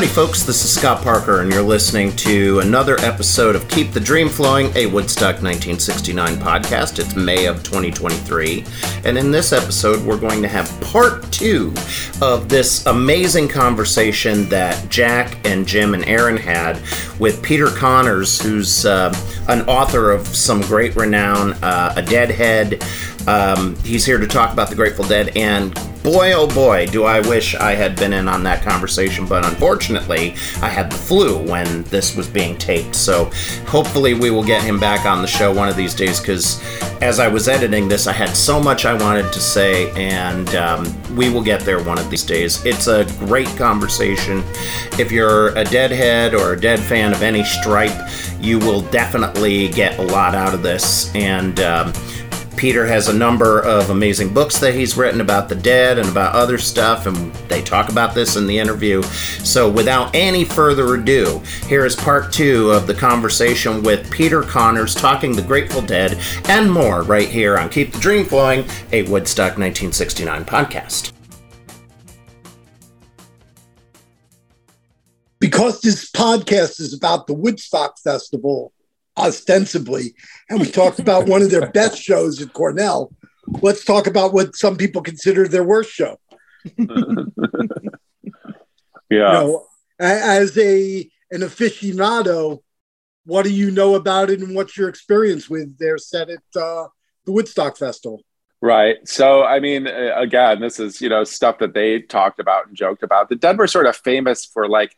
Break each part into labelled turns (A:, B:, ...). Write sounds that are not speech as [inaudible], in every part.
A: Howdy, folks. This is Scott Parker, and you're listening to another episode of Keep the Dream Flowing, a Woodstock 1969 podcast. It's May of 2023. And in this episode, we're going to have part two of this amazing conversation that Jack and Jim and Erin had with Peter Conners, who's uh, an author of some great renown, uh, a deadhead. Um, he's here to talk about the Grateful Dead and boy, oh boy, do I wish I had been in on that conversation. But unfortunately, I had the flu when this was being taped. So hopefully, we will get him back on the show one of these days because as I was editing this, I had so much I wanted to say, and um, we will get there one of these days. It's a great conversation. If you're a Deadhead or a Dead fan of any stripe, you will definitely get a lot out of this. And um, Peter has a number of amazing books that he's written about the dead and about other stuff, and they talk about this in the interview. So, without any further ado, here is part two of the conversation with Peter Conners talking the Grateful Dead and more right here on Keep the Dream Flowing, a Woodstock 1969 podcast.
B: Because this podcast is about the Woodstock Festival, ostensibly, and we talked about one of their [laughs] best shows at Cornell. Let's talk about what some people consider their worst show. [laughs]
C: yeah.
B: You know, as a an aficionado, what do you know about it, and what's your experience with their set at uh, the Woodstock Festival?
C: Right. So, I mean, again, this is you know stuff that they talked about and joked about. The Dead were sort of famous for like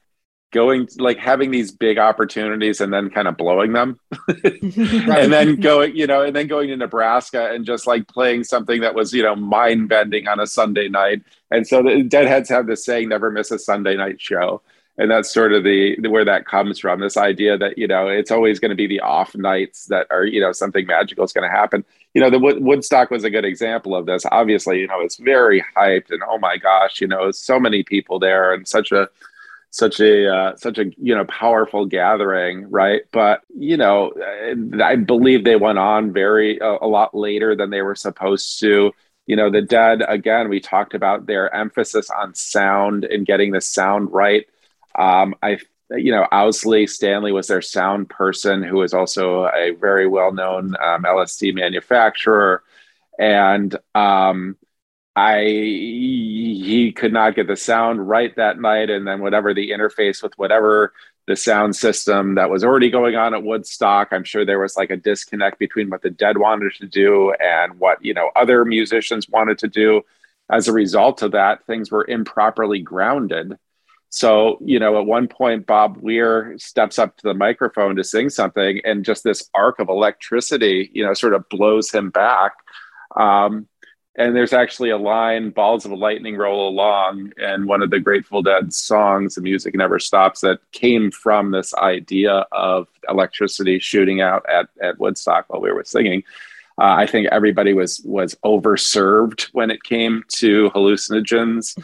C: going like having these big opportunities and then kind of blowing them. [laughs] And then going you know and then going to nebraska and just like playing something that was you know mind bending on a sunday night. And so the deadheads have this saying never miss a sunday night show. And that's sort of the where that comes from this idea that you know it's always going to be the off nights that are you know something magical is going to happen. You know the woodstock was a good example of this. Obviously you know it's very hyped and oh my gosh you know so many people there and such a such a uh, such a you know powerful gathering right? But you know i believe they went on very uh, a lot later than they were supposed to. You know the dead again we talked about their emphasis on sound and getting the sound right. Um, i you know owsley stanley was their sound person who was also a very well known um, lsd manufacturer. And um, I he could not get the sound right that night, and then whatever the interface with whatever the sound system that was already going on at Woodstock, I'm sure there was like a disconnect between what the Dead wanted to do and what you know other musicians wanted to do. As a result of that, things were improperly grounded. So, you know, at one point, Bob Weir steps up to the microphone to sing something, and just this arc of electricity, you know, sort of blows him back. Um, and there's actually a line balls of lightning roll along and one of the grateful dead songs. The music never stops that came from this idea of electricity shooting out at, at woodstock while we were singing. Uh, i think everybody was was overserved when it came to hallucinogens.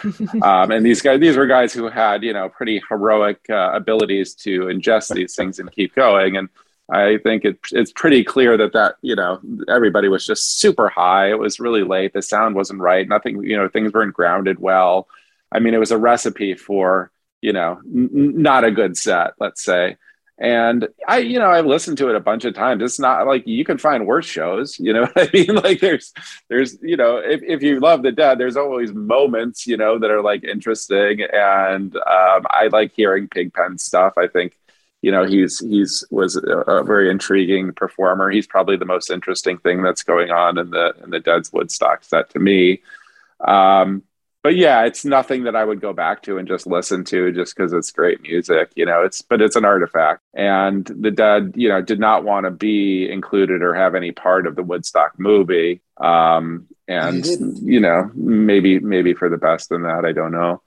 C: [laughs] Um, and these guys these were guys who had you know pretty heroic uh, abilities to ingest these things and keep going. And I think it, it's pretty clear that that you know everybody was just super high. It was really late. The sound wasn't right. Nothing you know things weren't grounded well. I mean, it was a recipe for you know n- not a good set, let's say. And I you know I've listened to it a bunch of times. It's not like you can find worse shows. You know [laughs] I mean? Like there's there's you know if if you love the dead, there's always moments you know that are like interesting. And um, I like hearing Pigpen stuff. I think you know he's he's was a, a, very intriguing performer. He's probably the most interesting thing that's going on in the in the dead's woodstock set to me. Um, but yeah it's nothing that i would go back to and just listen to just because it's great music you know it's but it's an artifact. And the dead you know did not want to be included or have any part of the woodstock movie. Um, and you know maybe maybe for the best in that i don't know.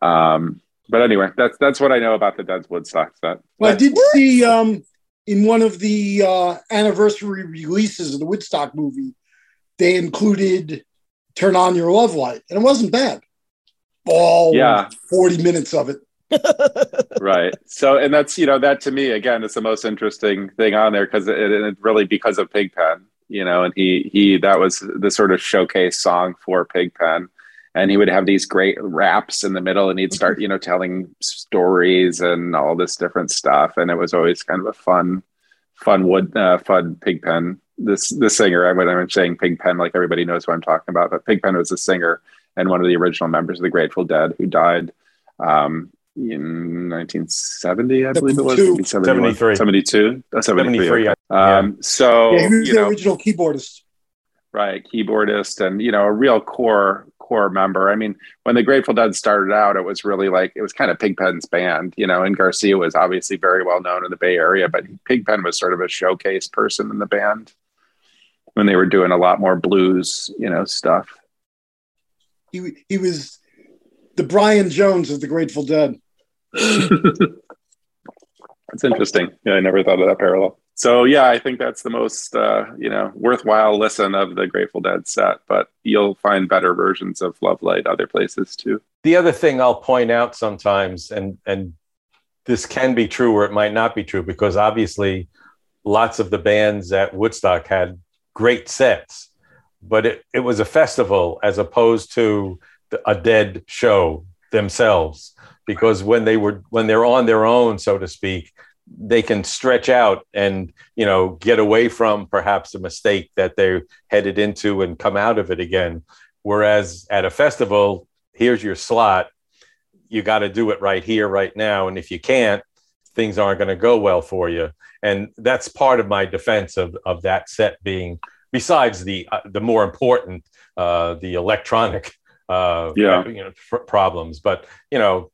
C: Um, but anyway, that's that's what I know about the Dead's Woodstock set.
B: Well, I did see um, in one of the uh, anniversary releases of the Woodstock movie, they included "Turn On Your Love Light," and it wasn't bad. All yeah, forty minutes of it. [laughs]
C: right. So, and that's you know that to me again is the most interesting thing on there because it, it really because of Pigpen, you know, and he he that was the sort of showcase song for Pigpen and he would have these great raps in the middle and he'd start [laughs] you know telling stories and all this different stuff and it was always kind of a fun fun wood uh, fun pigpen this the singer I when i'm saying pigpen like everybody knows what i'm talking about but pigpen was a singer and one of the original members of the grateful dead who died um, in 1970 i believe it was
D: 73
C: 72 uh, 73,
D: 73
C: okay. um, so
B: Yeah, he was
C: you
B: the
C: know,
B: original keyboardist.
C: right keyboardist and you know a real core core member. I mean when the grateful dead started out it was really like it was kind of pigpen's band you know and garcia was obviously very well known in the bay area but pigpen was sort of a showcase person in the band when they were doing a lot more blues you know stuff.
B: He he was the Brian Jones of the Grateful Dead. [laughs]
C: that's interesting. Yeah i never thought of that parallel so yeah i think that's the most uh, you know worthwhile listen of the grateful dead set but you'll find better versions of love light other places too
D: the other thing I'll point out sometimes, and and this can be true or it might not be true, because obviously lots of the bands at Woodstock had great sets, but it, it was a festival as opposed to a dead show themselves. Because when they were when they're on their own, so to speak, they can stretch out and you know get away from perhaps a mistake that they're headed into and come out of it again. Whereas at a festival, here's your slot. You got to do it right here, right now. And if you can't, things aren't going to go well for you. And that's part of my defense of, of that set being, besides the uh, the more important, uh, the electronic, uh,
C: Yeah.
D: you know, pr- problems. But you know,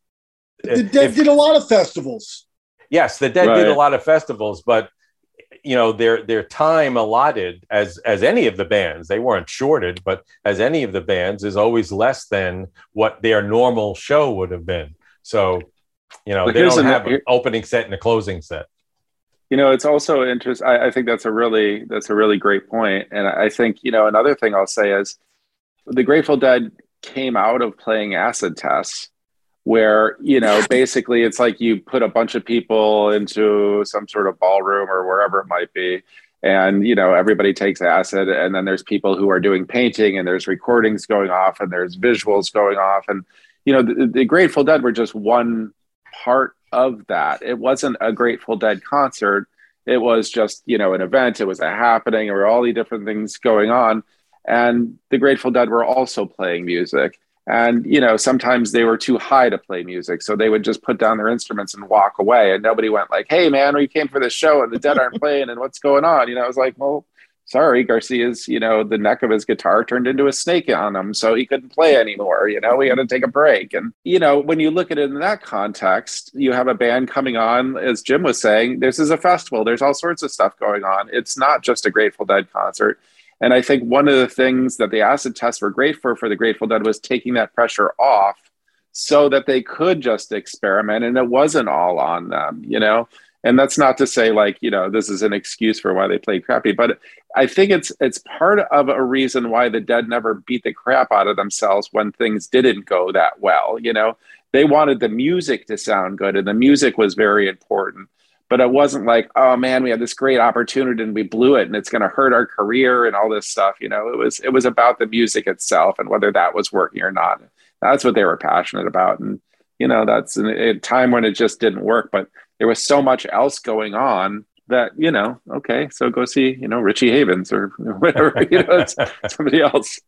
B: The Dead
D: if-
B: did a lot of festivals.
D: Yes, the Dead did a lot of festivals, but you know their their time allotted as as any of the bands they weren't shorted but as any of the bands is always less than what their normal show would have been. So you know
C: But
D: they don't have an opening set and a closing set.
C: You know, it's also interesting. I, I think that's a really that's a really great point, and I think you know another thing I'll say is the Grateful Dead came out of playing acid tests, where you know basically it's like you put a bunch of people into some sort of ballroom or wherever it might be, and you know everybody takes acid, and then there's people who are doing painting, and there's recordings going off, and there's visuals going off, and you know the, the Grateful Dead were just one part of that. It wasn't a Grateful Dead concert. It was just, you know, an event. It was a happening. There were all these different things going on. And the Grateful Dead were also playing music. And, you know, sometimes they were too high to play music. So they would just put down their instruments and walk away. And nobody went like, hey, man, we came for this show and the Dead aren't playing and what's going on? You know, I was like, well, sorry, Garcia's, you know, the neck of his guitar turned into a snake on him. So he couldn't play anymore. You know, we had to take a break. And, you know, when you look at it in that context, you have a band coming on, as Jim was saying, this is a festival. There's all sorts of stuff going on. It's not just a Grateful Dead concert. And I think one of the things that the acid tests were great for for the Grateful Dead was taking that pressure off so that they could just experiment and it wasn't all on them, you know? And that's not to say like, you know, this is an excuse for why they played crappy, but I think it's it's part of a reason why the dead never beat the crap out of themselves when things didn't go that well, you know. They wanted the music to sound good and the music was very important. But it wasn't like, oh man, we had this great opportunity and we blew it and it's going to hurt our career and all this stuff, you know. It was it was about the music itself and whether that was working or not. That's what they were passionate about and you know, that's a time when it just didn't work, but there was so much else going on that you know okay so go see you know richie havens or [laughs] whatever you know [laughs] somebody else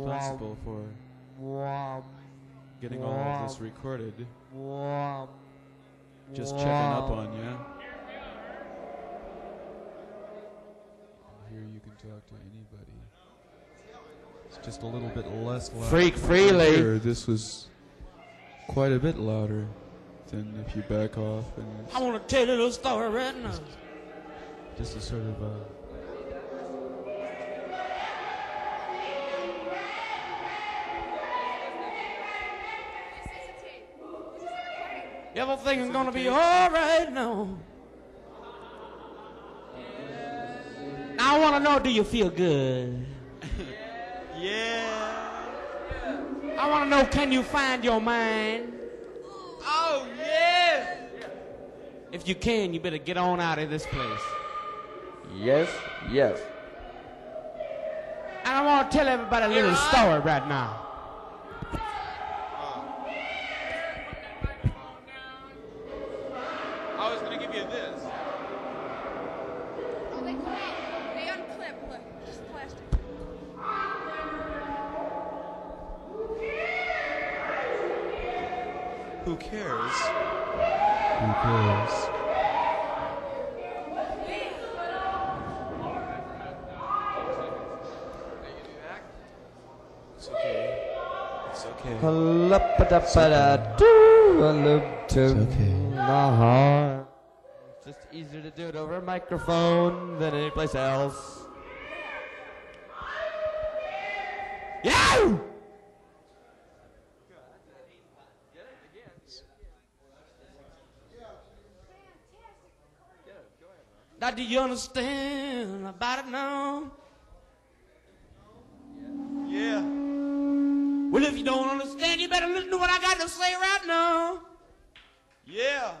E: responsible for getting all of this recorded? Just checking up on you. Here you can talk to anybody. It's just a little bit less loud.
F: Freak freely.
E: Here, this was quite a bit louder than if you back off and
G: I want to tell you a little story right now.
E: just a sort of uh,
G: Everything is gonna be all right now. Now I want to know, do you feel good? [laughs]
H: Yeah.
G: I want to know, can you find your mind?
H: Oh, yeah.
G: If you can, you better get on out of this place.
F: Yes, yes.
G: And I want to tell everybody a little story right now.
H: I was going to give you this.
I: Oh, they, they unclip. Look, just plastic.
H: Who cares?
E: who cares?
H: It's okay. It's okay.
F: Uh-huh. It's just easier to do it over a microphone than any place else.
G: Yeah! Now, do you understand about it now?
H: Yeah.
G: Well, if you don't understand, you better listen to what I got to say right now.
H: Yeah.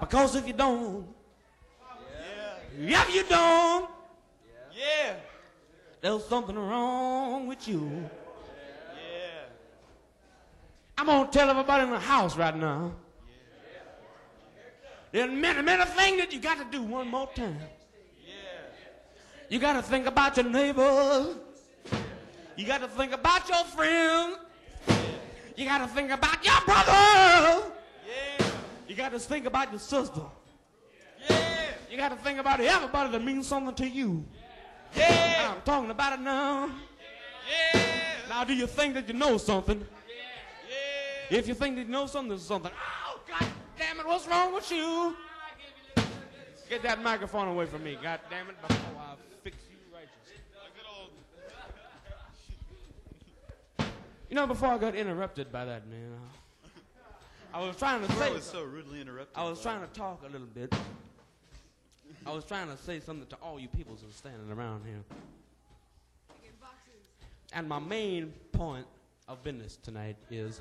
G: Because if you don't,
H: Yeah.
G: if you don't,
H: Yeah.
G: there's something wrong with you.
H: Yeah.
G: I'm gonna tell everybody in the house right now. There's many, many things that you got to do one more time. Yeah. You got to think about your neighbors. You got to think about your friends. You got to think about your brother. You got to think about your sister. You got to think about everybody that means something to you.
H: Yeah.
G: I'm talking about it now.
H: Yeah.
G: Now, do you think that you know something?
H: Yeah.
G: If you think that you know something, something. Oh, God damn it, what's wrong with you? Get that microphone away from me, God damn it, before I fix you righteous. You know, before I got interrupted by that man, I, I was trying to say.
H: I was so rudely interrupted.
G: I was trying to talk a little bit. I was trying to say something to all you people who's standing around here. And my main point of business tonight is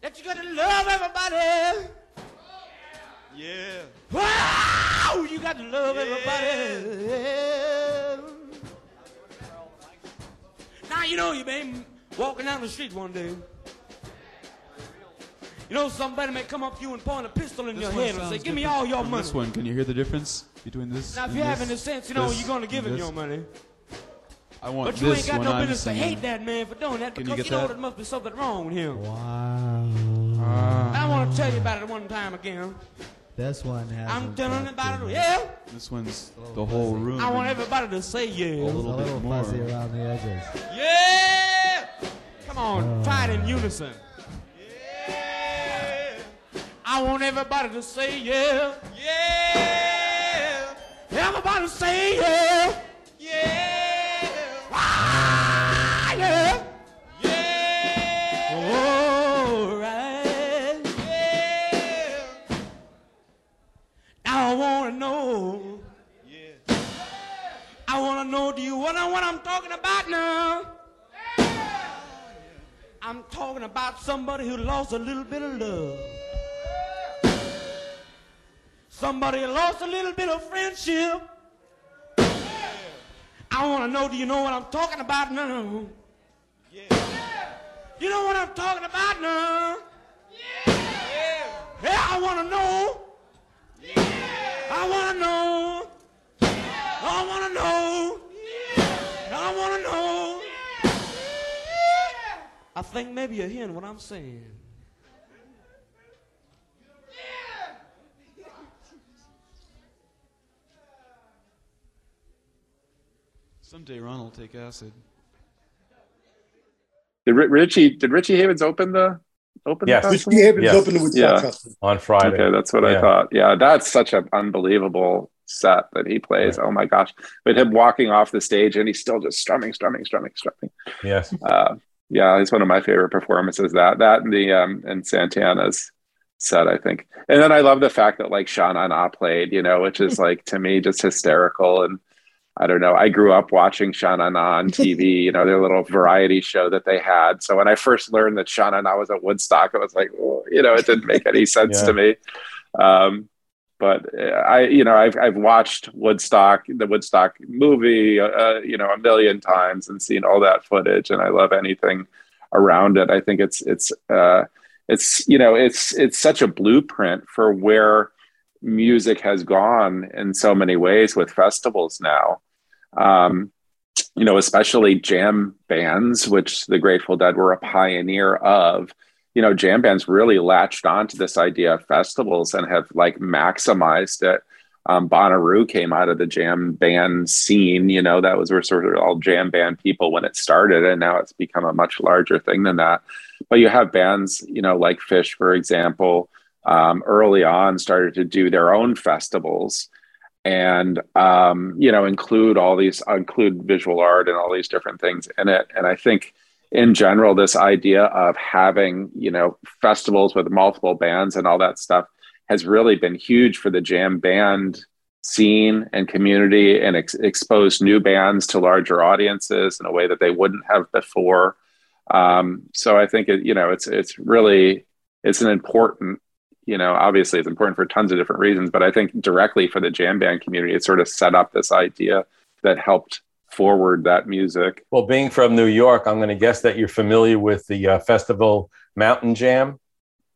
G: that you gotta love everybody.
H: Yeah.
G: Wow! You got to love
H: Yeah.
G: everybody. Now you know you been walking down the street one day. You know somebody may come up to you and point a pistol in
E: This
G: your
E: one
G: head and say,
E: sounds
G: "Give me all your
E: from
G: money."
E: This one, can you hear the difference between this?
G: Now, if
E: and
G: you have
E: this?
G: any sense, you know
E: This
G: you're gonna give him your money.
E: I want
G: But you
E: this
G: ain't got no
E: I'm
G: business to hate that man for doing that
E: Can
G: because
E: you
G: you, know
E: that?
G: there must be something wrong with him.
J: Wow.
G: I want to tell you about it one time again.
J: This one has.
G: I'm telling you about it. Yeah.
E: This one's the whole room.
G: I want everybody to say
E: a
G: yeah.
J: A
E: little bit more.
J: fuzzy around the edges.
H: Yeah.
G: Come on, uh. try it in unison.
H: Yeah.
G: I want everybody to say yeah.
H: Yeah.
G: Everybody to say yeah.
H: Yeah.
G: To know, do you want to know what I'm talking about now? I'm talking about somebody who lost a little bit of love. Somebody lost a little bit of friendship. I want to know, do you know what I'm talking about now?
H: Yeah.
G: You know what I'm talking about now?
H: Yeah.
G: Yeah, I want to know. Yeah. I want to know. I want to I think maybe you're hearing what I'm saying.
E: Someday Ron will take acid.
C: Did Ri- Richie did Richie Havens open the open
D: Yes.
C: the
B: Richie? Havens
D: Yes.
B: opened the Woodstock
C: Yeah.
B: Festival.
D: on Friday.
C: Okay, that's what I thought. Yeah, that's such an unbelievable set that he plays. Oh my gosh. With him walking off the stage and he's still just strumming, strumming, strumming, strumming.
D: Yes.
C: Uh, yeah, it's one of my favorite performances. That that and the um and Santana's set, I think. And then I love the fact that like Sha Na Na played, you know, which is [laughs] like to me just hysterical. And I don't know. I grew up watching Sha Na Na on [laughs] TV, you know, their little variety show that they had. So when I first learned that Sha Na Na was at Woodstock, it was like, well, you know, it didn't make any sense
D: Yeah.
C: to me. Um, but uh, I, you know, I've I've watched Woodstock, the Woodstock movie, uh, you know, a million times and seen all that footage, and I love anything around it. I think it's it's uh, it's you know it's it's such a blueprint for where music has gone in so many ways with festivals now. Um, you know, especially jam bands, which the Grateful Dead were a pioneer of you know, jam bands really latched onto this idea of festivals and have like maximized it. Um, Bonnaroo came out of the jam band scene, you know, that was where sort of all jam band people when it started, and now it's become a much larger thing than that. But you have bands, you know, like Phish, for example, um, early on started to do their own festivals and um, you know include all these include visual art and all these different things in it. And I think in general, this idea of having, you know, festivals with multiple bands and all that stuff has really been huge for the jam band scene and community and ex- exposed new bands to larger audiences in a way that they wouldn't have before. Um, so I think it, you know, it's, it's really, it's an important, you know, obviously it's important for tons of different reasons, but I think directly for the jam band community, it sort of set up this idea that helped forward that music.
D: Well, being from New York, I'm going to guess that you're familiar with the uh, festival Mountain Jam.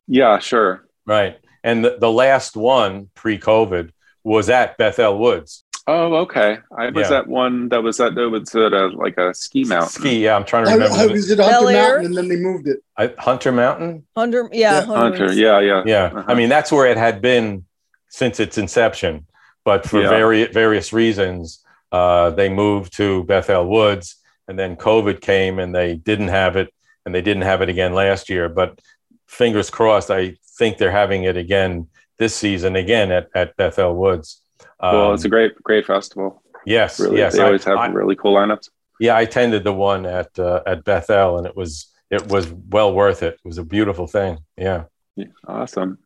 C: Yeah, sure.
D: Right. And the, the last one pre COVID was at Bethel Woods.
C: Oh, okay. I was
D: Yeah.
C: at one that was at that was at a like a ski mountain.
D: Ski, yeah, I'm trying to remember.
B: I
D: the-
B: was at
K: Bel
B: Hunter
K: Air?
B: Mountain and then they moved it.
D: I, Hunter Mountain?
K: Hunter, yeah,
B: Yeah,
K: Hunter.
C: Hunter, yeah, yeah.
D: Yeah.
C: Uh-huh.
D: I mean, that's where it had been since its inception. But for
C: Yeah.
D: vari- various reasons, uh, they moved to Bethel Woods. And then COVID came and they didn't have it. And they didn't have it again last year. But fingers crossed, I think they're having it again this season, again at, at Bethel Woods.
C: well,
D: Um,
C: it's a great, great festival.
D: yes,
C: Really,
D: yes.
C: they
D: I-
C: always have
D: I-
C: really cool lineups.
D: yeah, I attended the one at uh, at Bethel, and it was it was well worth it. It was a beautiful thing. Yeah.
C: Yeah, awesome.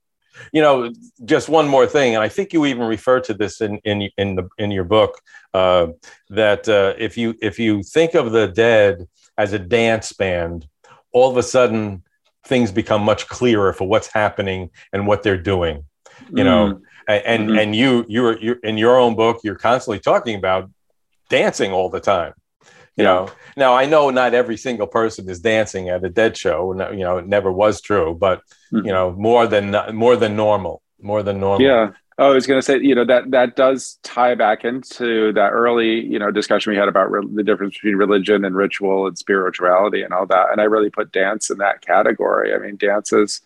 D: You know, just one more thing, and I think you even refer to this in in in the in your book uh, that uh, if you if you think of the Dead as a dance band, all of a sudden things become much clearer for what's happening and what they're doing. You know, A- and
C: Mhm.
D: and you you're you're in your own book, you're constantly talking about dancing all the time. You know, now I know not every single person is dancing at a Dead show. No- You know, it never was true, but
C: Mhm.
D: you know, more than more than normal, more than normal.
C: Yeah. Oh, I was going to say, you know, that that does tie back into that early, you know, discussion we had about re- the difference between religion and ritual and spirituality and all that. And I really put dance in that category. I mean, dance is,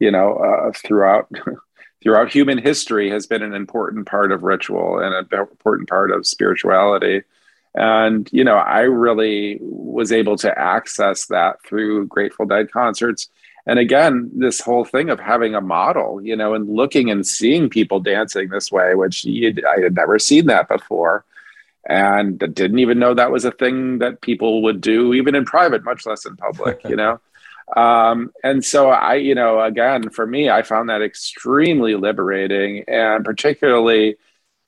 C: you know, uh, throughout [laughs] throughout human history has been an important part of ritual and an important part of spirituality. And you know, I really was able to access that through Grateful Dead concerts and again this whole thing of having a model you know and looking and seeing people dancing this way which you'd, i had never seen that before. And didn't even know that was a thing that people would do even in private much less in public you know? [laughs] Um, and so i you know again for me i found that extremely liberating. And particularly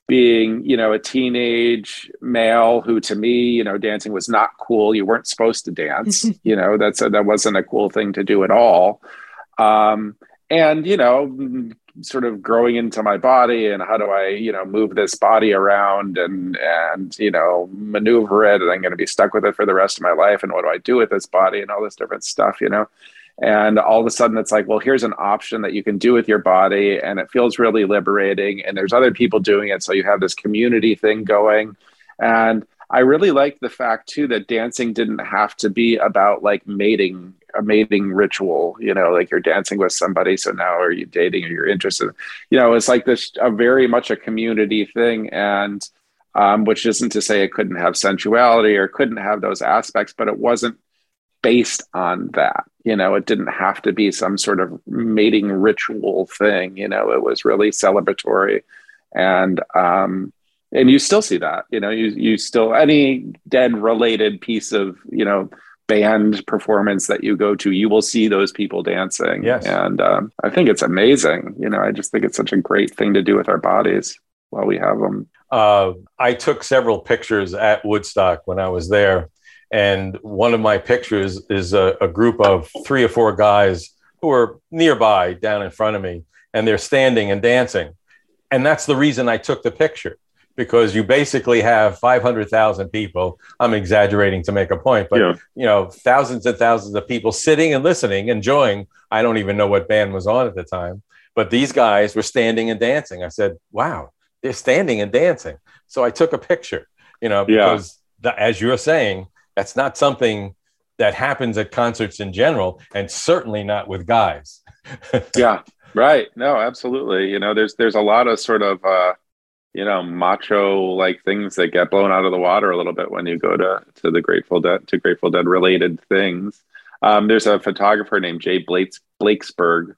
C: being you know a teenage male who to me you know dancing was not cool. You weren't supposed to dance. [laughs] You know that's a, that wasn't a cool thing to do at all. Um and you know sort of growing into my body and how do i you know move this body around and and you know maneuver it and i'm going to be stuck with it for the rest of my life and what do i do with this body and all this different stuff you know and all of a sudden it's like well here's an option that you can do with your body and it feels really liberating and there's other people doing it. So you have this community thing going. And i really liked the fact too that dancing didn't have to be about like mating a mating ritual you know like you're dancing with somebody so now are you dating or you're interested. You know it's like this a very much a community thing and um, which isn't to say it couldn't have sensuality or couldn't have those aspects, but it wasn't based on that. You know, it didn't have to be some sort of mating ritual thing. You know, it was really celebratory, and um, and you still see that. You know, you you still any dead related piece of you know band performance that you go to, you will see those people dancing.
D: Yes.
C: and um, I think it's amazing. You know, I just think it's such a great thing to do with our bodies while we have them.
D: Uh, I took several pictures at Woodstock when I was there. And one of my pictures is a, a, group of three or four guys who are nearby down in front of me, and they're standing and dancing. And that's the reason I took the picture because you basically have 500,000 people. I'm exaggerating to make a point, but
C: Yeah.
D: you know, thousands and thousands of people sitting and listening, enjoying. I don't even know what band was on at the time, but these guys were standing and dancing. I said, "Wow, they're standing and dancing." So I took a picture, you know,
C: Yeah.
D: because the, as you're saying, that's not something that happens at concerts in general, and certainly not with guys. [laughs]
C: yeah right. No absolutely. You know there's there's a lot of sort of uh you know macho like things that get blown out of the water a little bit when you go to to the grateful dead to grateful dead related things. Um there's a photographer named jay blakes blakesberg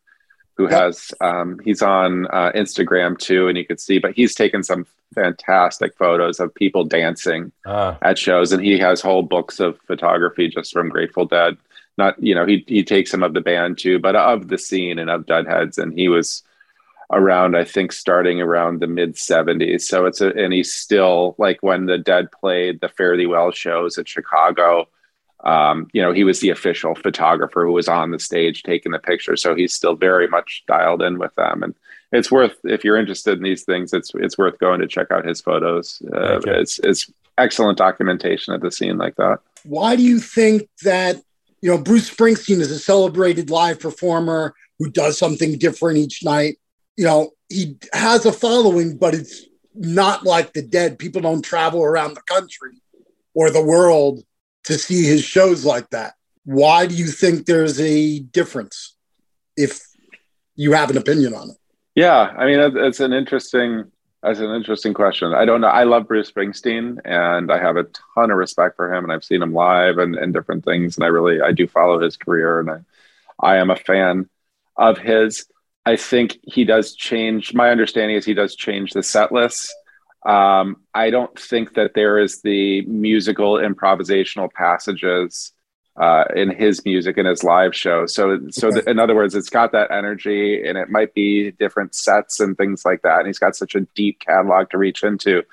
C: who has um he's on uh, instagram too and you could see but he's taken some fantastic photos of people dancing
D: Ah,
C: at shows. And he has whole books of photography just from grateful dead. Not you know he he takes some of the band too but of the scene and of deadheads and he was around i think starting around the mid 70s so it's a and he's still like when the dead played the Fare Thee Well shows at chicago um, you know he was the official photographer who was on the stage taking the picture. So he's still very much dialed in with them. And it's worth if you're interested in these things it's it's worth going to check out his photos uh, it's it's excellent documentation of the scene like that
B: Why do you think that, you know, Bruce Springsteen is a celebrated live performer who does something different each night? You know, he has a following, but it's not like the dead. People don't travel around the country or the world to see his shows like that. Why do you think there's a difference if you have an opinion on it?
C: Yeah, I mean that's an interesting that's an interesting question. I don't know. I love Bruce Springsteen, and I have a ton of respect for him, and I've seen him live and, and different things, and I really I do follow his career, and I I am a fan of his. I think he does change. My understanding is he does change the set list. Um, I don't think that there is the musical improvisational passages uh, in his music and his live show. So, so th- in other words, it's got that energy, and it might be different sets and things like that. And he's got such a deep catalog to reach into,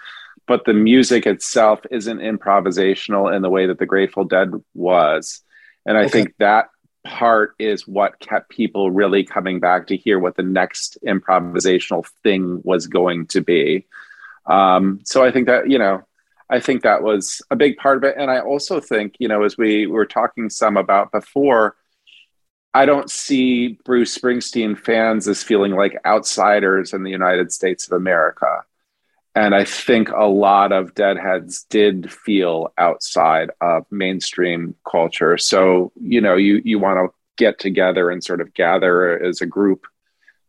C: but the music itself isn't improvisational in the way that the Grateful Dead was. And I
B: Okay.
C: think that part is what kept people really coming back to hear what the next improvisational thing was going to be. Um, so I think that you know I think that was a big part of it. And I also think, you know, as we were talking some about before, I don't see Bruce Springsteen fans as feeling like outsiders in the United States of America. And I think a lot of deadheads did feel outside of mainstream culture. So, you know, you, you want to get together and sort of gather as a group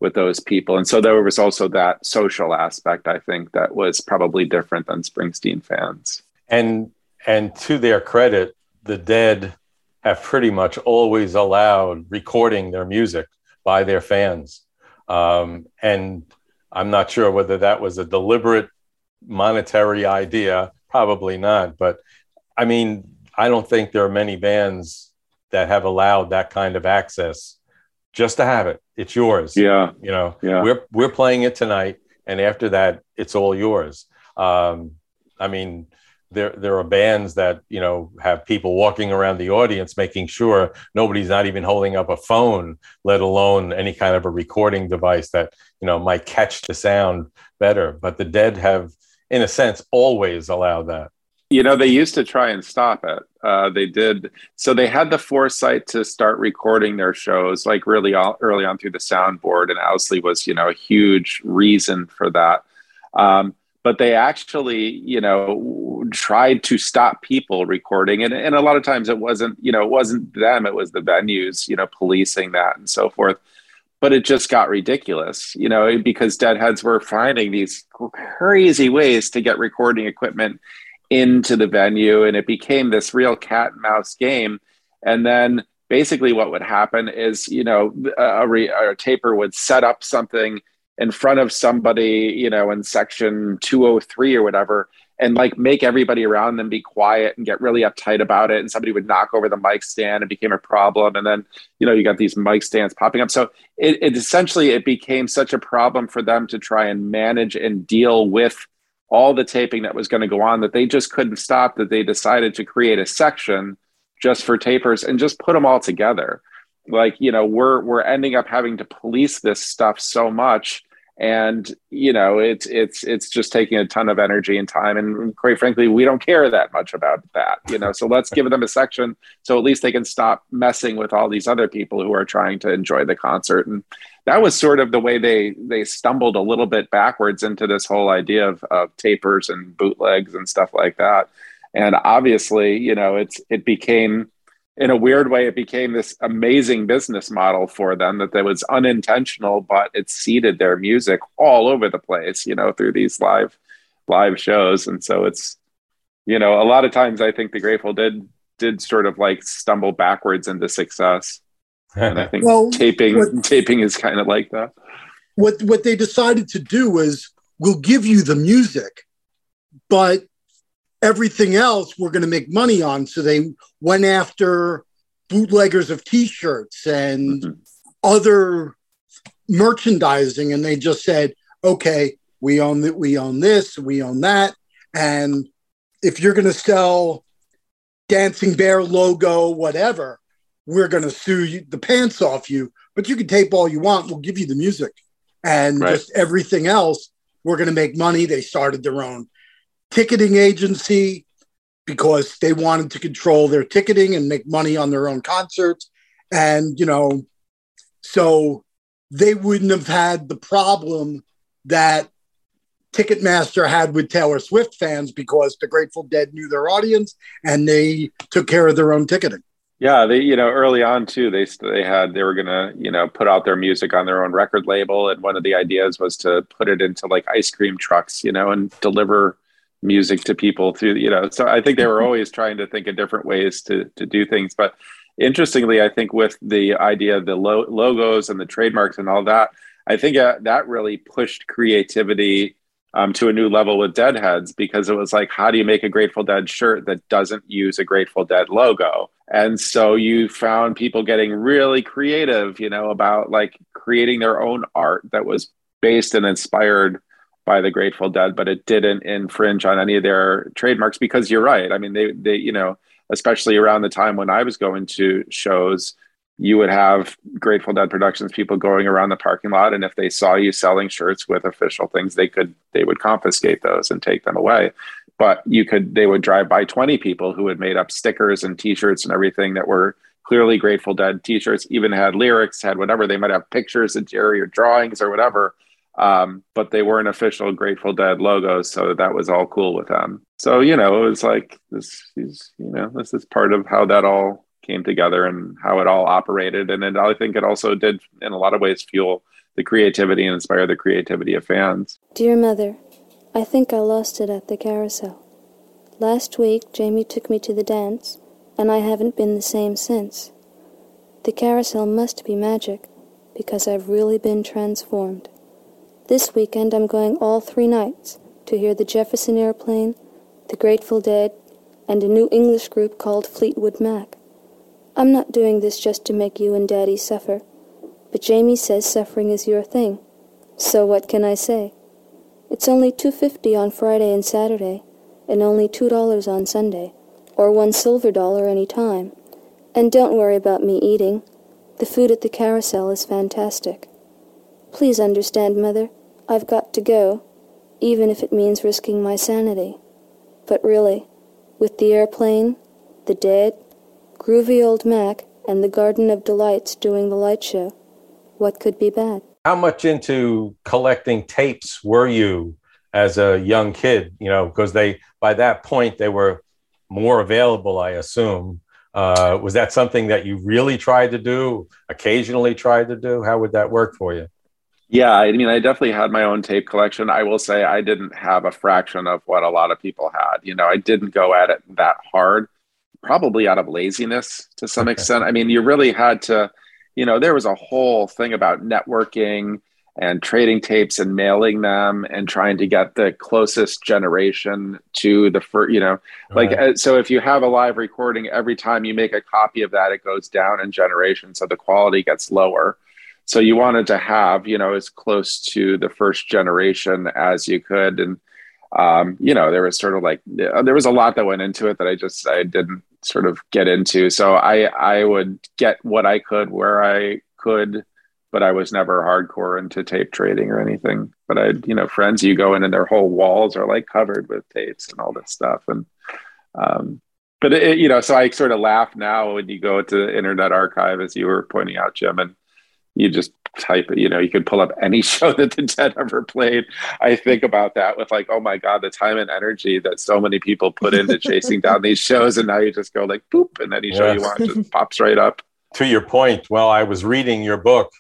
C: with those people. And so there was also that social aspect, I think, that was probably different than Springsteen fans.
D: and and to their credit, the Dead have pretty much always allowed recording their music by their fans, um, and I'm not sure whether that was a deliberate monetary idea. Probably not, but I mean, I don't think there are many bands that have allowed that kind of access just to have it. It's yours.
C: Yeah.
D: You know,
C: Yeah.
D: we're we're playing it tonight, and after that, it's all yours. Um, I mean, there there are bands that you know have people walking around the audience, making sure nobody's not even holding up a phone, let alone any kind of a recording device that you know might catch the sound better. But the Dead have, in a sense, always allowed that.
C: You know, they used to try and stop it. Uh, they did. So they had the foresight to start recording their shows like really all, early on through the soundboard. And Owsley was, you know, a huge reason for that. Um, but they actually, you know, tried to stop people recording. And, and a lot of times it wasn't, you know, it wasn't them, it was the venues, you know, policing that and so forth. but it just got ridiculous, you know, because deadheads were finding these crazy ways to get recording equipment into the venue, and it became this real cat and mouse game. And then basically, what would happen is, you know, a, a, a taper would set up something in front of somebody, you know, in section 203 or whatever, and like make everybody around them be quiet and get really uptight about it. And somebody would knock over the mic stand and became a problem. And then, you know, you got these mic stands popping up. So it, it essentially it became such a problem for them to try and manage and deal with all the taping that was going to go on that they just couldn't stop that they decided to create a section just for tapers and just put them all together. Like you know we're we're ending up having to police this stuff so much and you know it's it's it's just taking a ton of energy and time. And quite frankly we don't care that much about that you know so let's give them a section so at least they can stop messing with all these other people who are trying to enjoy the concert. And that was sort of the way they they stumbled a little bit backwards into this whole idea of, of tapers and bootlegs and stuff like that. And obviously you know it's it became in a weird way, it became this amazing business model for them that that was unintentional, but it seeded their music all over the place, you know, through these live live shows. And so it's, you know, a lot of times I think the Grateful Dead did sort of like stumble backwards into success. And I [laughs] think well, taping what, [laughs] taping is kind of like that.
B: What what they decided to do was we'll give you the music, but everything else we're going to make money on. So they went after bootleggers of T-shirts and mm-hmm. other merchandising, and they just said, "Okay, we own that, we own this, we own that, and if you're going to sell Dancing Bear logo, whatever, we're going to sue you, the pants off you. But you can tape all you want. We'll give you the music, and right. just everything else, we're going to make money." They started their own ticketing agency because they wanted to control their ticketing and make money on their own concerts. And, you know, so they wouldn't have had the problem that Ticketmaster had with Taylor Swift fans because the Grateful Dead knew their audience and they took care of their own ticketing.
C: Yeah, they you know early on too they they had they were gonna you know put out their music on their own record label and one of the ideas was to put it into like ice cream trucks you know and deliver music to people through you know so i think they were mm-hmm. always trying to think of different ways to to do things but interestingly i think with the idea of the lo- logos and the trademarks and all that i think uh, that really pushed creativity um, to a new level with deadheads because it was like how do you make a grateful dead shirt that doesn't use a grateful dead logo and so you found people getting really creative you know about like creating their own art that was based and inspired by the Grateful Dead, but it didn't infringe on any of their trademarks because you're right. I mean, they they you know, especially around the time when I was going to shows, you would have Grateful Dead Productions people going around the parking lot, and if they saw you selling shirts with official things, they could they would confiscate those and take them away. But you could they would drive by 20 people who had made up stickers and T-shirts and everything that were clearly Grateful Dead T-shirts, even had lyrics, had whatever. They might have pictures of Jerry or drawings or whatever um, but they weren't official Grateful Dead logos, so that was all cool with them. So you know, it was like this is you know this is part of how that all came together and how it all operated, and then I think it also did in a lot of ways fuel the creativity and inspire the creativity of fans.
K: Dear mother, I think I lost it at the carousel. Last week, Jamie took me to the dance, and I haven't been the same since. The carousel must be magic, because I've really been transformed. This weekend I'm going all three nights to hear the Jefferson Airplane, the Grateful Dead, and a new English group called Fleetwood Mac. I'm not doing this just to make you and Daddy suffer, but Jamie says suffering is your thing. So what can I say? It's only two fifty on Friday and Saturday, and only two dollars on Sunday, or one silver dollar any time. And don't worry about me eating. The food at the carousel is fantastic. Please understand, Mother, I've got to go, even if it means risking my sanity. But really, with the airplane, the dead, groovy old Mac, and the Garden of Delights doing the light show, what could be bad?
D: How much into collecting tapes were you as a young kid? You know, because they by that point they were more available, I assume. Uh, was that something that you really tried to do, occasionally tried to do? How would that work for you?
C: Yeah, I mean, I definitely had my own tape collection. I will say I didn't have a fraction of what a lot of people had. You know, I didn't go at it that hard, probably out of laziness to some extent. I mean, you really had to, you know, there was a whole thing about networking and trading tapes and mailing them and trying to get the closest generation to the first, you know, like,
D: Right.
C: uh, so if you have a live recording, every time you make a copy of that, it goes down in generation. So the quality gets lower. So you wanted to have, you know, as close to the first generation as you could. And, um, you know, there was sort of like, there was a lot that went into it that I just, I didn't sort of get into. So I, I would get what I could where I could, but I was never hardcore into tape trading or anything. But I, you know, friends, you go in and their whole walls are like covered with tapes and all that stuff. And, um, but it, you know, so I sort of laugh now when you go to the Internet Archive, as you were pointing out, Jim, and you just type it. You know, you could pull up any [laughs] show that the Dead ever played. I think about that with like, oh my god, the time and energy that so many people put into [laughs] chasing down these shows, and now you just go like, boop, and any show you want just [laughs] pops right up.
D: to your point, while I was reading your book,